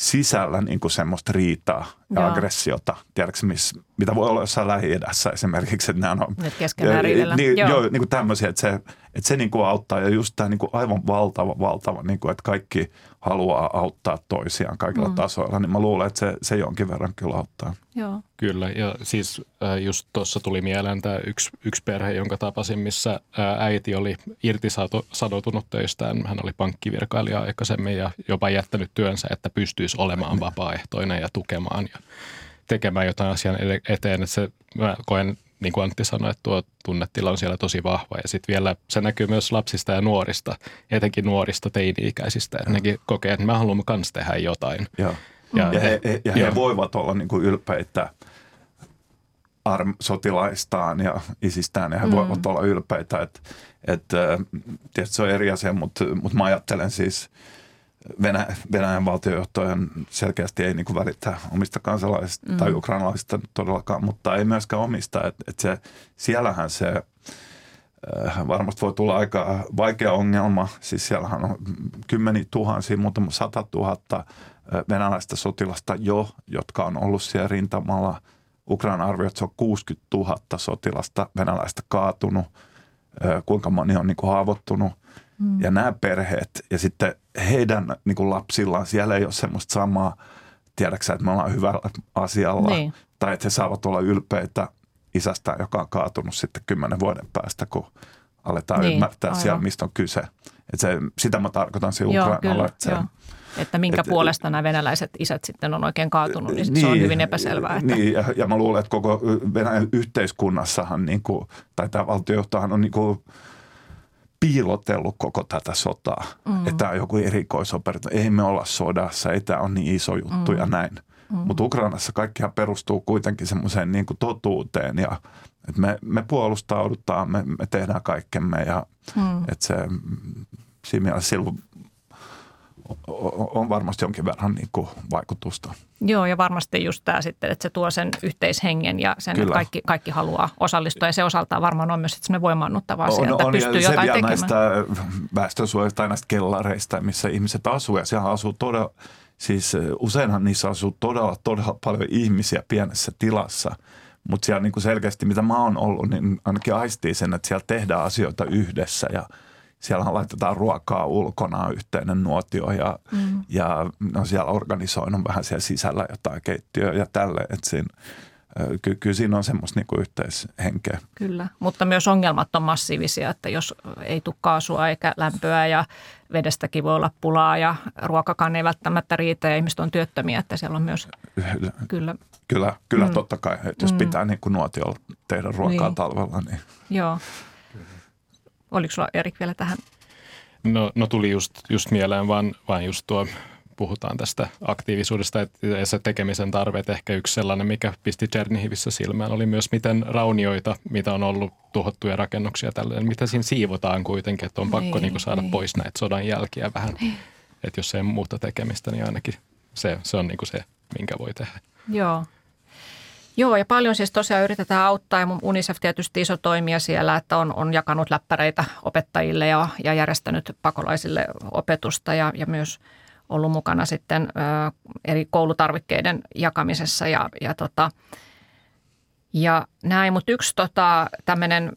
sisällä niin kuin semmoista riitaa ja Joo. aggressiota, tiedätkö, miss, mitä voi olla jossain lähi esimerkiksi, että nämä on... Nyt keskenään riidellä. Niin, joo. joo, niin kuin tämmöisiä, että se, että se niin kuin auttaa ja just tämä niin kuin aivan valtava, valtava, niin kuin, että kaikki haluaa auttaa toisiaan kaikilla mm. tasoilla, niin mä luulen, että se, se jonkin verran kyllä auttaa. Joo. Kyllä, ja siis äh, just tuossa tuli mieleen tämä yksi, yksi perhe, jonka tapasin, missä äh, äiti oli irtisadoutunut töistään. Hän oli pankkivirkailija aikaisemmin ja jopa jättänyt työnsä, että pystyisi olemaan vapaaehtoinen ja tukemaan ja tekemään jotain asian eteen. Että se, mä koen, niin kuin Antti sanoi, että tuo tunnetila on siellä tosi vahva. Ja sitten vielä se näkyy myös lapsista ja nuorista, etenkin nuorista teini-ikäisistä. Että nekin kokee, että me haluamme myös tehdä jotain. Joo. Ja, ja, he, he, ja he voivat olla niin kuin ylpeitä arm, sotilaistaan ja isistään, ja he mm. voivat olla ylpeitä. Et, et, tietysti se on eri asia, mutta, mutta mä ajattelen siis Venä, Venäjän valtiojohtojen selkeästi ei niin kuin välitä omista kansalaisista mm. tai ukrainalaisista todellakaan, mutta ei myöskään omista. Et, et se, siellähän se varmasti voi tulla aika vaikea ongelma. Siis siellähän on kymmeni tuhansia, muutama sata tuhatta venäläistä sotilasta jo, jotka on ollut siellä rintamalla. Ukraina arvioi, että se on 60 000 sotilasta venäläistä kaatunut. Kuinka moni on niin kuin haavoittunut. Mm. Ja nämä perheet ja sitten heidän niin kuin lapsillaan, siellä ei ole semmoista samaa, tiedäksä, että me ollaan hyvällä asialla. Niin. Tai että he saavat olla ylpeitä isästään, joka on kaatunut sitten kymmenen vuoden päästä, kun aletaan niin, ymmärtää aivan. siellä, mistä on kyse. Että se, sitä mä tarkoitan se Ukrainalla. Että se, että minkä et, puolesta nämä venäläiset isät sitten on oikein kaatunut, niin, niin se on niin, hyvin epäselvää. Että... Niin, ja, ja mä luulen, että koko Venäjän yhteiskunnassahan, niin kuin, tai tämä valtiojohtohan on niin kuin, piilotellut koko tätä sotaa. Mm. Että tämä on joku erikoisoperaatio. Ei me olla sodassa, ei tämä ole niin iso juttu mm. ja näin. Mm. Mutta Ukrainassa kaikkihan perustuu kuitenkin semmoiseen niin totuuteen ja että me, me puolustaudutaan, me, me tehdään kaikkemme ja mm. että se siinä mielessä silloin on varmasti jonkin verran niin kuin vaikutusta. Joo, ja varmasti just tämä sitten, että se tuo sen yhteishengen ja sen, että kaikki, kaikki haluaa osallistua. Ja se osaltaan varmaan on myös että voimaannuttava asia, on, että on, pystyy jotain tekemään. näistä väestönsuojista tai näistä kellareista, missä ihmiset asuu. Ja siellä asuu todella, siis useinhan niissä asuu todella, todella paljon ihmisiä pienessä tilassa. Mutta siellä niin kuin selkeästi, mitä mä oon ollut, niin ainakin aistii sen, että siellä tehdään asioita yhdessä ja – siellä laitetaan ruokaa ulkona, yhteinen nuotio ja, mm. ja no siellä organisoinut vähän siellä sisällä jotain keittiöä ja tälle, että siinä, ky- kyllä siinä on semmoista niin yhteishenkeä. Kyllä, mutta myös ongelmat on massiivisia, että jos ei tule kaasua eikä lämpöä ja vedestäkin voi olla pulaa ja ruokakaan ei välttämättä riitä ja ihmiset on työttömiä, että siellä on myös kyllä. Kyllä, kyllä mm. totta kai, että jos mm. pitää niin kuin nuotiolla tehdä ruokaa niin. talvella, niin... Joo. Oliko sulla Erik vielä tähän? No, no tuli just, just mieleen vaan, vaan just tuo, puhutaan tästä aktiivisuudesta ja se tekemisen tarve, että ehkä yksi sellainen, mikä pisti Chernihivissä silmään, oli myös miten raunioita, mitä on ollut tuhottuja rakennuksia tällainen, mitä siinä siivotaan kuitenkin, että on pakko niin, niin kuin saada niin. pois näitä sodan jälkiä vähän. Niin. Että jos ei muuta tekemistä, niin ainakin se, se on niin kuin se, minkä voi tehdä. Joo, Joo, ja paljon siis tosiaan yritetään auttaa ja UNICEF tietysti iso toimija siellä, että on, on jakanut läppäreitä opettajille ja, ja järjestänyt pakolaisille opetusta ja, ja myös ollut mukana sitten ö, eri koulutarvikkeiden jakamisessa ja, ja, tota, ja näin. Mutta yksi tota, tämmöinen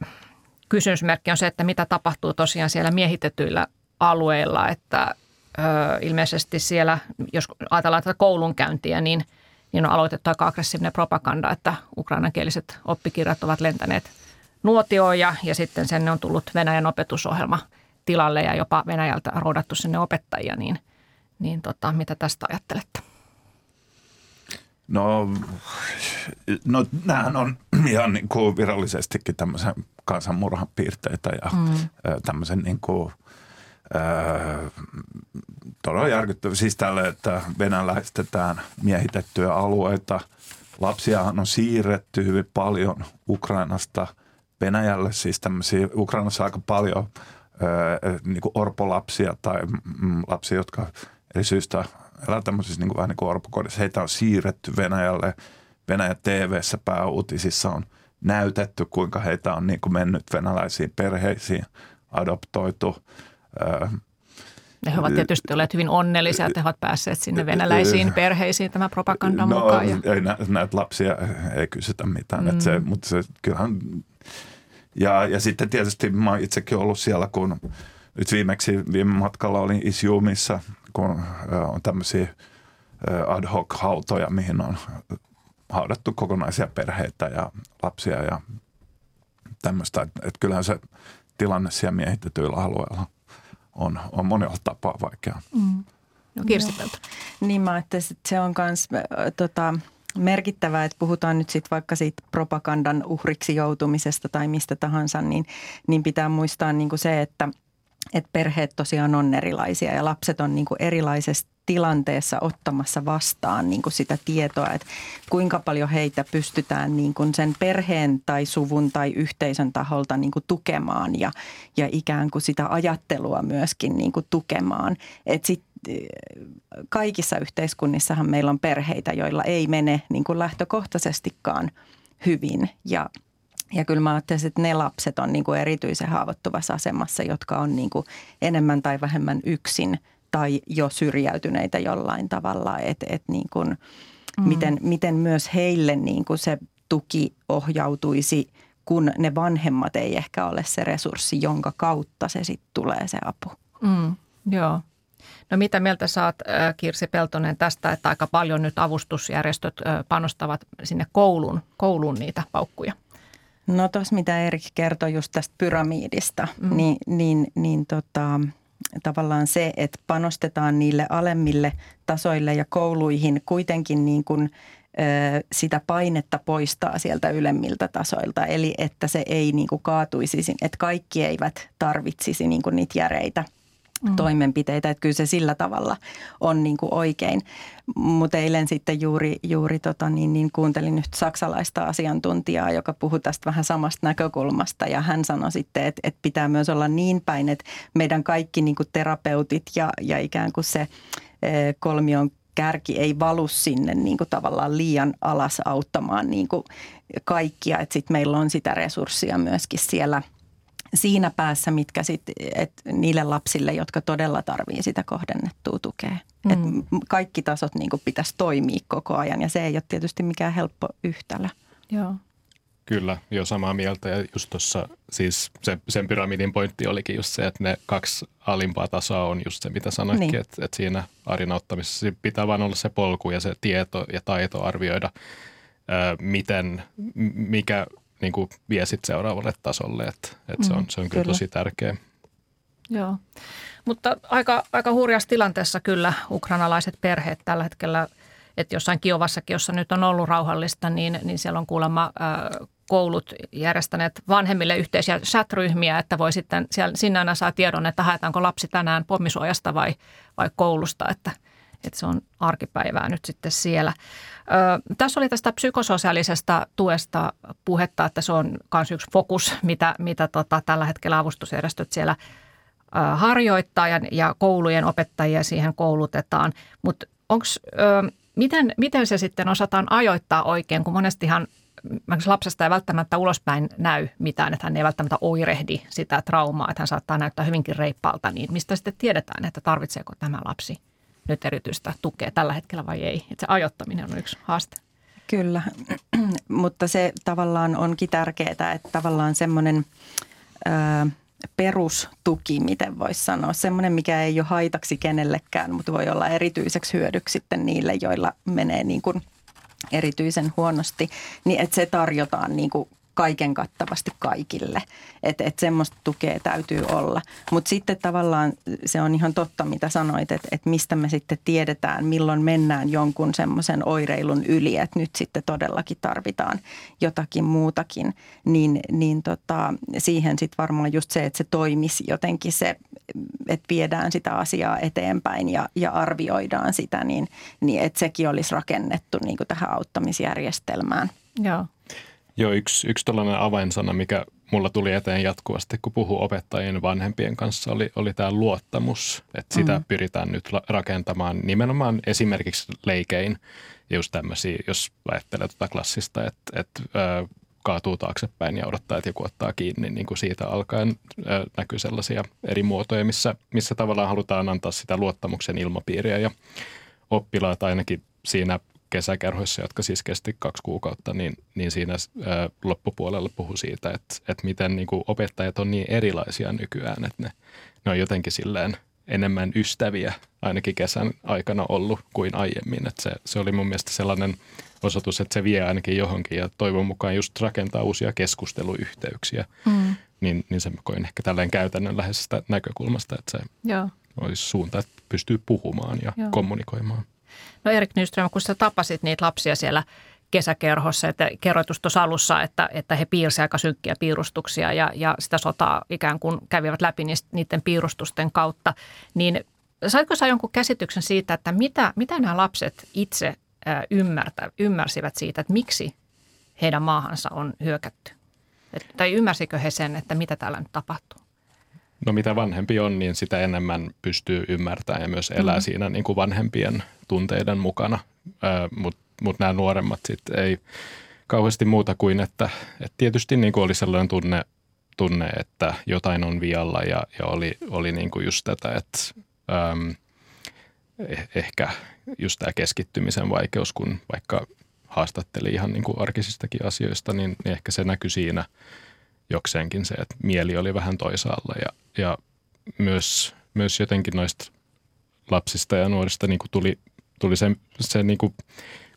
kysymysmerkki on se, että mitä tapahtuu tosiaan siellä miehitetyillä alueilla, että ö, ilmeisesti siellä, jos ajatellaan tätä koulunkäyntiä, niin – niin on aloitettu aika aggressiivinen propaganda, että ukrainankieliset oppikirjat ovat lentäneet nuotioon ja, ja sitten sen on tullut Venäjän opetusohjelma tilalle ja jopa Venäjältä roudattu sinne opettajia, niin, niin tota, mitä tästä ajattelette? No, no nämähän on ihan niin kuin virallisestikin tämmöisen kansanmurhan piirteitä ja mm. tämmöisen niin kuin, äh, todella järkyttävä. Siis tälle, että venäläistetään miehitettyjä alueita. Lapsiahan on siirretty hyvin paljon Ukrainasta Venäjälle, siis tämmöisiä, Ukrainassa aika paljon äh, niin kuin orpolapsia tai lapsia, jotka eri syystä elää tämmöisissä niin kuin, vähän niin kuin orpokodissa. Heitä on siirretty Venäjälle. Venäjän TV-ssä pääuutisissa on näytetty, kuinka heitä on niin kuin mennyt venäläisiin perheisiin, adoptoitu. Ne ovat tietysti olleet hyvin onnellisia, että he ovat päässeet sinne venäläisiin perheisiin tämän propagandan no, mukaan. Ja... Ei, näitä lapsia ei kysytä mitään, mm. että se, mutta se kyllähän ja, ja sitten tietysti mä oon itsekin ollut siellä, kun nyt viimeksi viime matkalla olin Isjumissa, kun on tämmöisiä ad hoc hautoja, mihin on haudattu kokonaisia perheitä ja lapsia ja tämmöistä. Että et kyllähän se tilanne siellä miehitetyillä alueilla on, on monella tapaa vaikea. Mm. No Kirsti Niin mä että se on myös tota, merkittävää, että puhutaan nyt sitten vaikka siitä propagandan uhriksi joutumisesta tai mistä tahansa, niin, niin pitää muistaa niin kuin se, että – että perheet tosiaan on erilaisia ja lapset on niin kuin erilaisessa tilanteessa ottamassa vastaan niin kuin sitä tietoa, että kuinka paljon heitä pystytään niin kuin sen perheen tai suvun tai yhteisön taholta niin kuin tukemaan ja, ja ikään kuin sitä ajattelua myöskin niin kuin tukemaan. Et sit, kaikissa yhteiskunnissahan meillä on perheitä, joilla ei mene niin kuin lähtökohtaisestikaan hyvin ja – ja kyllä mä ajattelisin, että ne lapset on niin kuin erityisen haavoittuvassa asemassa, jotka on niin kuin enemmän tai vähemmän yksin tai jo syrjäytyneitä jollain tavalla. Että et niin kuin, mm. miten, miten myös heille niin kuin se tuki ohjautuisi, kun ne vanhemmat ei ehkä ole se resurssi, jonka kautta se sitten tulee se apu. Mm, joo. No mitä mieltä saat Kirsi Peltonen tästä, että aika paljon nyt avustusjärjestöt panostavat sinne kouluun, kouluun niitä paukkuja? No tuossa mitä Erik kertoi just tästä pyramiidista, mm. niin, niin, niin tota, tavallaan se, että panostetaan niille alemmille tasoille ja kouluihin kuitenkin niin kuin, sitä painetta poistaa sieltä ylemmiltä tasoilta. Eli että se ei niin kuin kaatuisi, että kaikki eivät tarvitsisi niin kuin niitä järeitä – mm. toimenpiteitä. Että kyllä se sillä tavalla on niin kuin oikein. Mutta eilen sitten juuri, juuri tota, niin, niin kuuntelin nyt saksalaista asiantuntijaa, joka puhui tästä vähän samasta näkökulmasta. Ja hän sanoi sitten, että, että pitää myös olla niin päin, että meidän kaikki niin kuin terapeutit ja, ja ikään kuin se eh, kolmion kärki ei valu sinne niin kuin tavallaan liian alas auttamaan niin kuin kaikkia. Että sitten meillä on sitä resurssia myöskin siellä – siinä päässä, mitkä sit, et niille lapsille, jotka todella tarvii sitä kohdennettua tukea. Mm. Et kaikki tasot niin pitäisi toimia koko ajan ja se ei ole tietysti mikään helppo yhtälö. Joo. Kyllä, jo samaa mieltä. Ja just tuossa siis se, sen pyramidin pointti olikin just se, että ne kaksi alimpaa tasoa on just se, mitä sanoitkin, niin. että, että siinä arjen auttamisessa pitää vaan olla se polku ja se tieto ja taito arvioida, ää, miten, mikä niin kuin vie sit seuraavalle tasolle. Että, että se on, se on kyllä, kyllä tosi tärkeä. Joo, mutta aika, aika hurjassa tilanteessa kyllä ukrainalaiset perheet tällä hetkellä, että jossain Kiovassakin, jossa nyt on ollut rauhallista, niin, niin siellä on kuulemma äh, koulut järjestäneet vanhemmille yhteisiä chat-ryhmiä, että voi sitten, siellä, sinne aina saa tiedon, että haetaanko lapsi tänään pommisuojasta vai, vai koulusta, että – että se on arkipäivää nyt sitten siellä. Ö, tässä oli tästä psykososiaalisesta tuesta puhetta, että se on myös yksi fokus, mitä, mitä tota, tällä hetkellä avustusjärjestöt siellä ö, harjoittaa ja, koulujen opettajia siihen koulutetaan. Mutta miten, miten se sitten osataan ajoittaa oikein, kun monestihan lapsesta ei välttämättä ulospäin näy mitään, että hän ei välttämättä oirehdi sitä traumaa, että hän saattaa näyttää hyvinkin reippaalta, niin mistä sitten tiedetään, että tarvitseeko tämä lapsi – nyt erityistä tukea tällä hetkellä vai ei. Että se ajoittaminen on yksi haaste. Kyllä, mutta se tavallaan onkin tärkeää, että tavallaan semmoinen perustuki, miten voisi sanoa, semmoinen, mikä ei ole haitaksi kenellekään, mutta voi olla erityiseksi hyödyksi sitten niille, joilla menee niin kuin erityisen huonosti, niin että se tarjotaan niin kuin kaiken kattavasti kaikille. Että et semmoista tukea täytyy olla. Mutta sitten tavallaan se on ihan totta, mitä sanoit, että et mistä me sitten tiedetään, milloin mennään jonkun semmoisen oireilun yli, että nyt sitten todellakin tarvitaan jotakin muutakin. Niin, niin tota, siihen sitten varmaan just se, että se toimisi jotenkin se, että viedään sitä asiaa eteenpäin ja, ja arvioidaan sitä, niin, niin että sekin olisi rakennettu niin kuin tähän auttamisjärjestelmään. Joo. Joo, yksi, yksi tällainen avainsana, mikä mulla tuli eteen jatkuvasti, kun puhuu opettajien vanhempien kanssa, oli, oli tämä luottamus. Että sitä mm. pyritään nyt rakentamaan nimenomaan esimerkiksi leikein. Just tämmöisiä, jos ajattelee tuota klassista, että, että ö, kaatuu taaksepäin ja odottaa, että joku ottaa kiinni, niin kuin siitä alkaen ö, näkyy sellaisia eri muotoja, missä, missä tavallaan halutaan antaa sitä luottamuksen ilmapiiriä ja oppilaat ainakin siinä kesäkerhoissa, jotka siis kesti kaksi kuukautta, niin, niin siinä ää, loppupuolella puhu siitä, että, että miten niin kuin opettajat on niin erilaisia nykyään, että ne, ne on jotenkin silleen enemmän ystäviä ainakin kesän aikana ollut kuin aiemmin. Että se, se oli mun mielestä sellainen osoitus, että se vie ainakin johonkin ja toivon mukaan just rakentaa uusia keskusteluyhteyksiä. Mm. Niin, niin se koin ehkä tälleen käytännönläheisestä näkökulmasta, että se Joo. olisi suunta, että pystyy puhumaan ja Joo. kommunikoimaan. No Erik Nyström, kun sä tapasit niitä lapsia siellä kesäkerhossa, että kerroit tuossa alussa, että, että he piirsivät aika synkkiä piirustuksia ja, ja sitä sotaa ikään kuin kävivät läpi niiden piirustusten kautta, niin saitko sä jonkun käsityksen siitä, että mitä, mitä nämä lapset itse ymmärtä, ymmärsivät siitä, että miksi heidän maahansa on hyökätty? Et, tai ymmärsikö he sen, että mitä täällä nyt tapahtuu? No mitä vanhempi on, niin sitä enemmän pystyy ymmärtämään ja myös elää mm. siinä niin kuin vanhempien tunteiden mukana. Mutta mut nämä nuoremmat sitten ei kauheasti muuta kuin, että, että tietysti niin kuin oli sellainen tunne, tunne, että jotain on vialla ja, ja oli, oli niin kuin just tätä, että äm, ehkä just tämä keskittymisen vaikeus, kun vaikka haastatteli ihan niin kuin arkisistakin asioista, niin, niin ehkä se näkyi siinä jokseenkin se, että mieli oli vähän toisaalla ja, ja myös, myös jotenkin noista lapsista ja nuorista niin kuin tuli tuli se, se niin kuin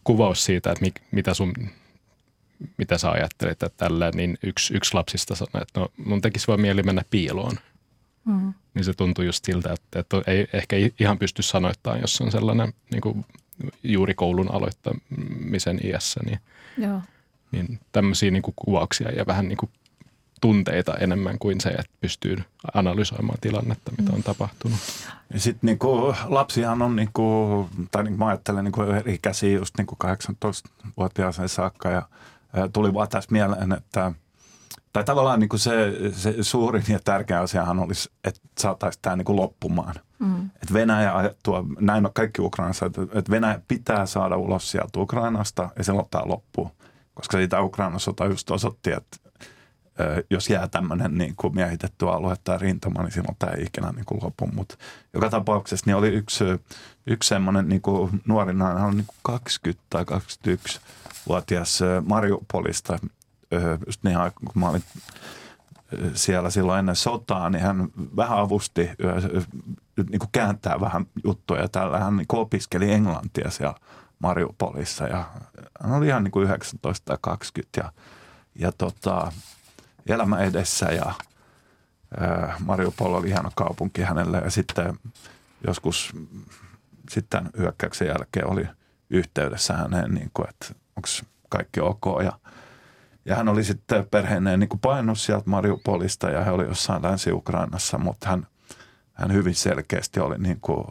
kuvaus siitä, että mi, mitä sun mitä sä ajattelet, että tällä, niin yksi, yksi lapsista sanoi, että no mun tekisi vaan mieli mennä piiloon. Mm. Niin se tuntui just siltä, että, että ei ehkä ihan pysty sanoittamaan, jos on sellainen niin kuin juuri koulun aloittamisen iässä. Niin, Joo. niin tämmöisiä niin kuin kuvauksia ja vähän niin kuin tunteita enemmän kuin se, että pystyy analysoimaan tilannetta, mitä on tapahtunut. Ja sitten niinku, lapsihan on, niinku, tai niinku mä ajattelen niinku eri käsiä just niinku 18-vuotiaaseen saakka ja, tuli vaan tässä mieleen, että tai tavallaan niinku se, se suurin ja tärkeä asiahan olisi, että saataisiin tämä niinku loppumaan. Mm. Että Venäjä ajettua, näin on kaikki Ukrainassa, että, että Venäjä pitää saada ulos sieltä Ukrainasta ja se loptaa loppuun. Koska siitä Ukrainan sota just osoitti, että jos jää tämmöinen niin kuin miehitetty alue tai rintama, niin silloin tämä ei ikinä niin kuin lopu. Mutta joka tapauksessa niin oli yksi, yksi semmoinen niin kuin nuori nainen, hän on niin kuin 20 tai 21-vuotias Mariupolista. Just niin kun mä olin siellä silloin ennen sotaa, niin hän vähän avusti niin kuin kääntää vähän juttuja. Tällä hän niin opiskeli englantia siellä Mariupolissa ja hän oli ihan niin kuin 19 tai 20 ja, ja tota, elämä edessä ja Mariupol oli hieno kaupunki hänelle. Ja sitten joskus sitten hyökkäyksen jälkeen oli yhteydessä häneen, niin kuin, että onko kaikki ok. Ja ja hän oli sitten perheineen niin painut sieltä Mariupolista ja he oli jossain Länsi-Ukrainassa, mutta hän, hän hyvin selkeästi oli niin kuin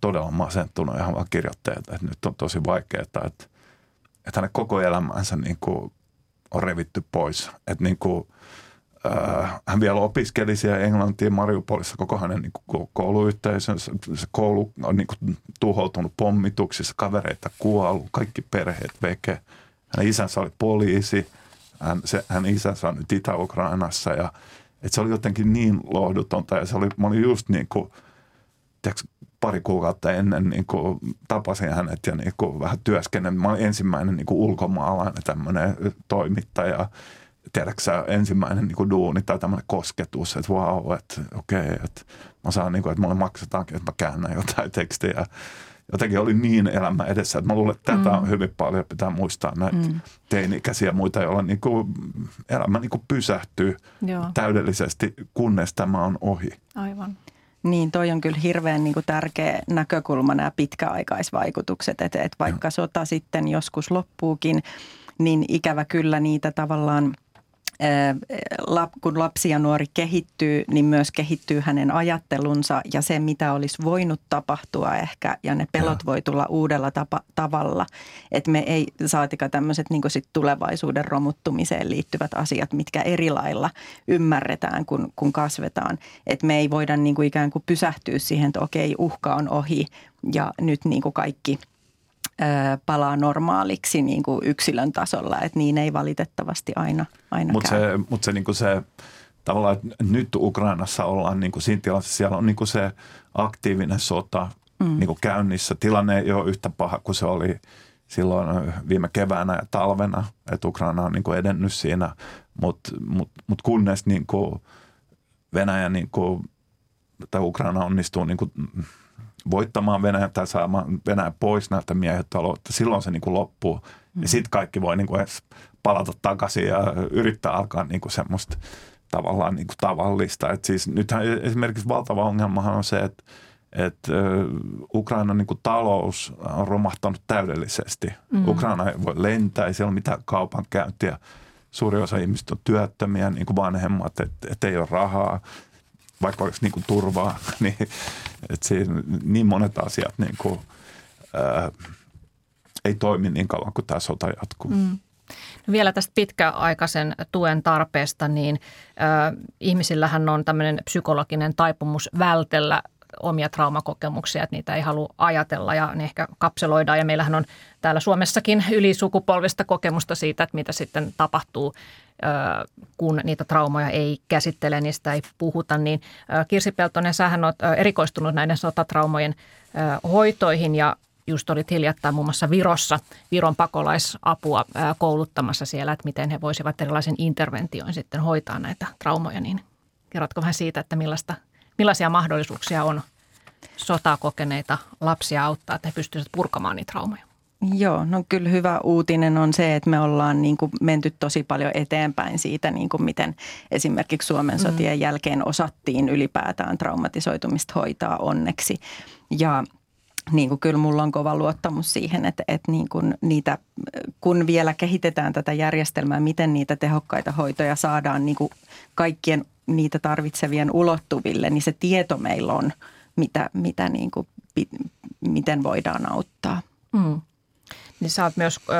todella masentunut ja hän vaan kirjoitti, että, että nyt on tosi vaikeaa, että, että hänen koko elämänsä niin kuin on revitty pois. Että niin kuin, äh, hän vielä opiskeli siellä Englantiin Mariupolissa koko hänen niin kouluyhteisönsä. Se koulu on niin kuin tuhoutunut pommituksissa, kavereita kuollut, kaikki perheet veke. Hänen isänsä oli poliisi, hän, se, hänen isänsä on nyt Itä-Ukrainassa ja että se oli jotenkin niin lohdutonta ja se oli, mä olin just niin kuin, tiiäks, pari kuukautta ennen niin kuin, tapasin hänet ja niin kuin, vähän työskennellyt. Mä olin ensimmäinen niin kuin, ulkomaalainen tämmöinen toimittaja. Tiedätkö ensimmäinen niin kuin, duuni tai tämmöinen kosketus, että vau, wow, että okei, okay, että mä saan niin kuin, että mulle maksetaankin, että mä käännän jotain tekstiä. jotenkin oli niin elämä edessä, että mä luulen, että tätä on hyvin paljon, pitää muistaa näitä mm. teini-ikäisiä ja muita, joilla niin kuin elämä niin kuin pysähtyy Joo. täydellisesti, kunnes tämä on ohi. Aivan. Niin, toi on kyllä hirveän niin kuin tärkeä näkökulma nämä pitkäaikaisvaikutukset, että, että vaikka sota sitten joskus loppuukin, niin ikävä kyllä niitä tavallaan – kun lapsi ja nuori kehittyy, niin myös kehittyy hänen ajattelunsa ja se, mitä olisi voinut tapahtua ehkä, ja ne pelot ja. voi tulla uudella tapa, tavalla. Että me ei saatika tämmöiset niin sit tulevaisuuden romuttumiseen liittyvät asiat, mitkä eri lailla ymmärretään, kun, kun kasvetaan. Että me ei voida niin kuin ikään kuin pysähtyä siihen, että okei, uhka on ohi ja nyt niin kuin kaikki – palaa normaaliksi niin kuin yksilön tasolla, että niin ei valitettavasti aina, aina Mutta se, mut se, niin kuin se tavallaan, että nyt Ukrainassa ollaan niin kuin siinä tilassa, siellä on niin kuin se aktiivinen sota mm. niin kuin käynnissä. Tilanne ei ole yhtä paha kuin se oli silloin viime keväänä ja talvena, että Ukraina on niin kuin edennyt siinä, mutta mut, mut kunnes niin kuin Venäjä niin kuin, tai Ukraina onnistuu niin kuin voittamaan Venäjä tai saamaan Venäjä pois näiltä miehittaloutta. Silloin se niin kuin loppuu. Mm. Ja sitten kaikki voi niin kuin edes palata takaisin ja yrittää alkaa niin kuin semmoista tavallaan niin kuin tavallista. Et siis nythän esimerkiksi valtava ongelmahan on se, että että Ukrainan niin kuin talous on romahtanut täydellisesti. Mm. Ukraina ei voi lentää, ei siellä ole mitään kaupankäyntiä. Suuri osa ihmistä on työttömiä, niin kuin vanhemmat, että et ei ole rahaa vaikka olisi niin kuin turvaa, niin että siinä, niin monet asiat niin kuin, ää, ei toimi niin kauan kuin tämä sota jatkuu. Mm. No vielä tästä pitkäaikaisen tuen tarpeesta, niin äh, ihmisillähän on tämmöinen psykologinen taipumus vältellä omia traumakokemuksia, että niitä ei halua ajatella ja ne ehkä kapseloidaan. Ja meillähän on täällä Suomessakin ylisukupolvista kokemusta siitä, että mitä sitten tapahtuu, kun niitä traumoja ei käsittele, niistä ei puhuta. Niin Kirsi Peltonen, sähän olet erikoistunut näiden sotatraumojen hoitoihin ja just olit hiljattain muun muassa Virossa Viron pakolaisapua kouluttamassa siellä, että miten he voisivat erilaisen interventioin sitten hoitaa näitä traumoja, niin kerrotko vähän siitä, että millaista – millaisia mahdollisuuksia on sotaa kokeneita lapsia auttaa, että he pystyisivät purkamaan niitä traumoja? Joo, no kyllä hyvä uutinen on se, että me ollaan niin kuin menty tosi paljon eteenpäin siitä, niin kuin miten esimerkiksi Suomen mm. sotien mm. jälkeen osattiin ylipäätään traumatisoitumista hoitaa onneksi. Ja niin kuin kyllä mulla on kova luottamus siihen, että, että niin kuin niitä, kun vielä kehitetään tätä järjestelmää, miten niitä tehokkaita hoitoja saadaan niin kuin kaikkien niitä tarvitsevien ulottuville, niin se tieto meillä on, mitä, mitä niin kuin, miten voidaan auttaa. Mm. Niin sä oot myös ö,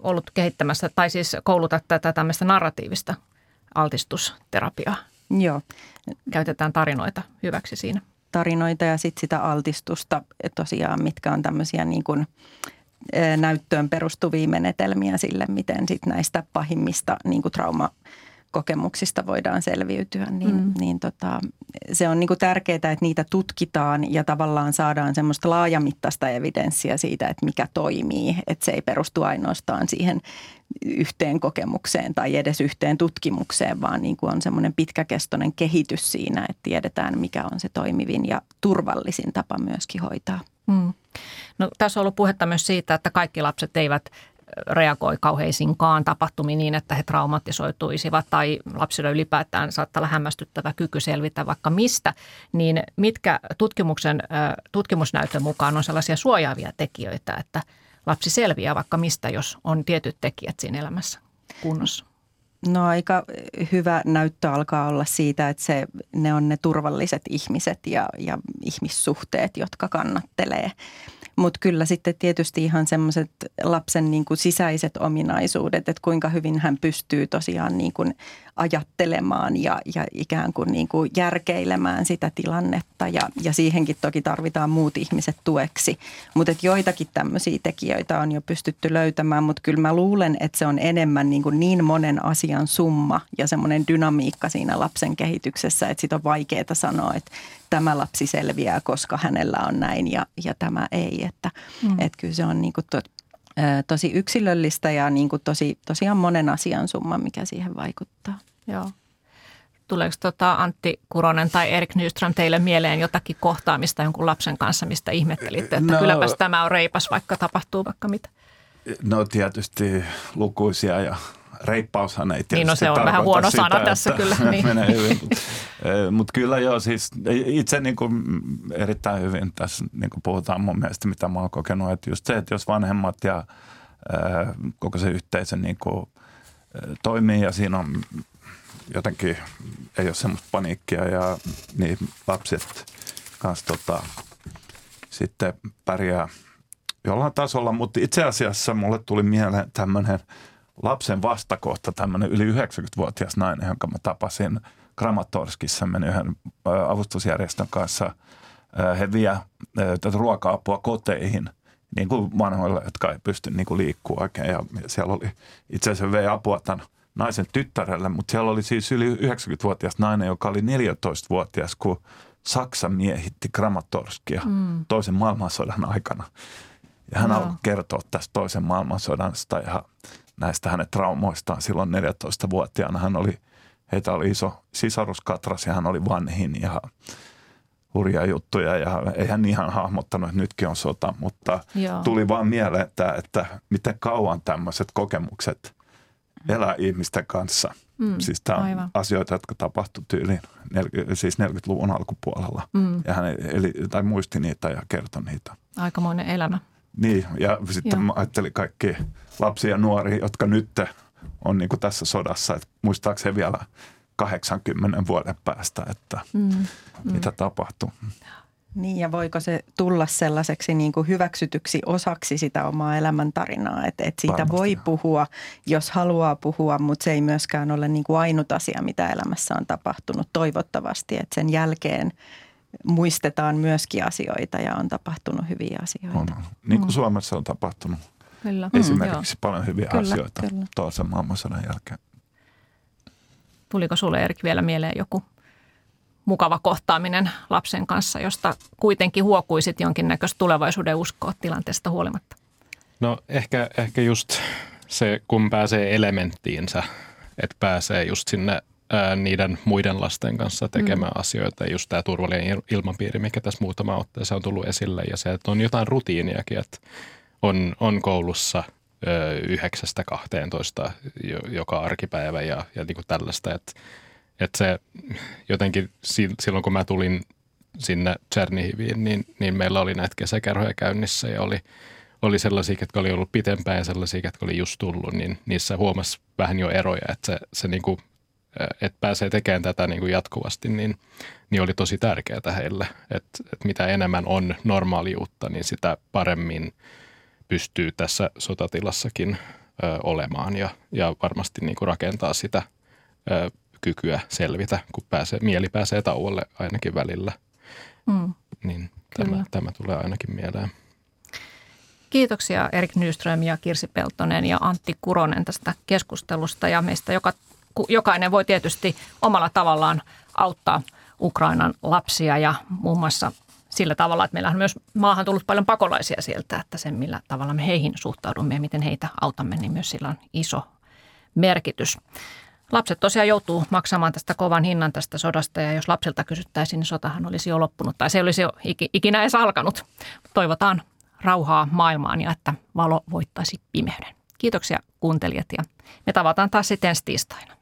ollut kehittämässä, tai siis koulutat tätä tämmöistä narratiivista altistusterapiaa. Joo. Käytetään tarinoita hyväksi siinä. Tarinoita ja sitten sitä altistusta tosiaan, mitkä on tämmöisiä niin kuin, näyttöön perustuvia menetelmiä sille, miten sitten näistä pahimmista niin kuin trauma kokemuksista voidaan selviytyä, niin, mm. niin tota, se on niin kuin tärkeää, että niitä tutkitaan ja tavallaan saadaan semmoista laajamittaista evidenssiä siitä, että mikä toimii. Että se ei perustu ainoastaan siihen yhteen kokemukseen tai edes yhteen tutkimukseen, vaan niin kuin on semmoinen pitkäkestoinen kehitys siinä, että tiedetään mikä on se toimivin ja turvallisin tapa myöskin hoitaa. Mm. No, tässä on ollut puhetta myös siitä, että kaikki lapset eivät reagoi kauheisiinkaan tapahtumiin niin, että he traumatisoituisivat tai lapsilla ylipäätään saattaa olla hämmästyttävä kyky selvitä vaikka mistä, niin mitkä tutkimuksen, tutkimusnäytön mukaan on sellaisia suojaavia tekijöitä, että lapsi selviää vaikka mistä, jos on tietyt tekijät siinä elämässä kunnossa? No aika hyvä näyttö alkaa olla siitä, että se, ne on ne turvalliset ihmiset ja, ja ihmissuhteet, jotka kannattelee. Mutta kyllä sitten tietysti ihan semmoiset lapsen niin kuin sisäiset ominaisuudet, että kuinka hyvin hän pystyy tosiaan niin kuin ajattelemaan ja, ja ikään kuin, niin kuin järkeilemään sitä tilannetta. Ja, ja siihenkin toki tarvitaan muut ihmiset tueksi. Mutta joitakin tämmöisiä tekijöitä on jo pystytty löytämään, mutta kyllä mä luulen, että se on enemmän niin, kuin niin monen asian summa ja semmoinen dynamiikka siinä lapsen kehityksessä, että sitä on vaikeaa sanoa, että tämä lapsi selviää, koska hänellä on näin ja, ja tämä ei. Että, mm. että kyllä se on niin kuin to, tosi yksilöllistä ja niin kuin tosi, tosiaan monen asian summa, mikä siihen vaikuttaa. Joo. Tuleeko tota Antti Kuronen tai Erik Nyström teille mieleen jotakin kohtaamista jonkun lapsen kanssa, mistä ihmettelitte, että no, kylläpäs tämä on reipas, vaikka tapahtuu vaikka mitä? No tietysti lukuisia ja reippaushan ei tietysti Niin no se on vähän huono sitä, sana tässä kyllä. Niin. menee hyvin, mutta, mutta kyllä joo, siis itse niin kuin erittäin hyvin tässä niin kuin puhutaan mun mielestä, mitä mä oon kokenut, että just se, että jos vanhemmat ja koko se yhteisö niin kuin, toimii ja siinä on jotenkin, ei ole semmoista paniikkia ja niin lapset kanssa tota, sitten pärjää jollain tasolla, mutta itse asiassa mulle tuli mieleen tämmöinen – lapsen vastakohta, tämmöinen yli 90-vuotias nainen, jonka mä tapasin Kramatorskissa, meni yhden avustusjärjestön kanssa. He vie tätä ruoka-apua koteihin, niin kuin vanhoille, jotka ei pysty niin kuin liikkua oikein. Ja siellä oli, itse asiassa vei apua tämän naisen tyttärelle, mutta siellä oli siis yli 90-vuotias nainen, joka oli 14-vuotias, kun Saksa miehitti Kramatorskia mm. toisen maailmansodan aikana. Ja hän no. alkoi kertoa tästä toisen maailmansodasta ja näistä hänen traumoistaan silloin 14-vuotiaana. Hän oli, heitä oli iso sisaruskatras ja hän oli vanhin ja hurjaa juttuja ja ei hän ihan hahmottanut, että nytkin on sota, mutta Joo. tuli vaan mieleen, että, että miten kauan tämmöiset kokemukset elää ihmisten kanssa. Mm, siis tämä on aivan. asioita, jotka tapahtui tyyliin siis 40-luvun alkupuolella. Mm. Ja hän eli, tai muisti niitä ja kertoi niitä. Aikamoinen elämä. Niin, ja sitten Joo. mä ajattelin kaikki lapsia ja nuoria, jotka nyt on niin kuin tässä sodassa, että muistaakseni vielä 80 vuoden päästä, että mm, mm. mitä tapahtuu. Niin ja voiko se tulla sellaiseksi niin kuin hyväksytyksi osaksi sitä omaa elämäntarinaa, että, että siitä Varmasti voi puhua, jos haluaa puhua, mutta se ei myöskään ole niin kuin ainut asia, mitä elämässä on tapahtunut toivottavasti, että sen jälkeen – muistetaan myöskin asioita ja on tapahtunut hyviä asioita. On. Niin kuin mm. Suomessa on tapahtunut kyllä. esimerkiksi mm, paljon hyviä kyllä, asioita kyllä. toisen maailmansodan jälkeen. Tuliko sulle Erik vielä mieleen joku mukava kohtaaminen lapsen kanssa, josta kuitenkin huokuisit jonkinnäköistä tulevaisuuden uskoa tilanteesta huolimatta? No ehkä, ehkä just se, kun pääsee elementtiinsä, että pääsee just sinne ää, niiden muiden lasten kanssa tekemään mm. asioita. Just tämä turvallinen ilmapiiri, mikä tässä muutama otteessa on tullut esille ja se, että on jotain rutiiniakin, että on, on koulussa yhdeksästä 12 joka arkipäivä ja, ja niin kuin tällaista, että, että se jotenkin silloin kun mä tulin sinne Chernihiviin, niin, niin meillä oli näitä kesäkerhoja käynnissä ja oli, oli sellaisia, jotka oli ollut pitempään ja sellaisia, jotka oli just tullut, niin niissä huomasi vähän jo eroja, että se, se niin kuin että pääsee tekemään tätä niin kuin jatkuvasti, niin, niin oli tosi tärkeää heille. Että, että mitä enemmän on normaaliutta, niin sitä paremmin pystyy tässä sotatilassakin ö, olemaan ja, ja varmasti niin kuin rakentaa sitä ö, kykyä selvitä, kun pääsee, mieli pääsee tauolle ainakin välillä. Mm, niin tämä, tämä tulee ainakin mieleen. Kiitoksia Erik Nyström ja Kirsi Peltonen ja Antti Kuronen tästä keskustelusta ja meistä joka jokainen voi tietysti omalla tavallaan auttaa Ukrainan lapsia ja muun muassa sillä tavalla, että meillä on myös maahan tullut paljon pakolaisia sieltä, että sen millä tavalla me heihin suhtaudumme ja miten heitä autamme, niin myös sillä on iso merkitys. Lapset tosiaan joutuu maksamaan tästä kovan hinnan tästä sodasta ja jos lapsilta kysyttäisiin, niin sotahan olisi jo loppunut tai se olisi jo ikinä edes alkanut. Toivotaan rauhaa maailmaan ja että valo voittaisi pimeyden. Kiitoksia kuuntelijat ja me tavataan taas sitten tiistaina.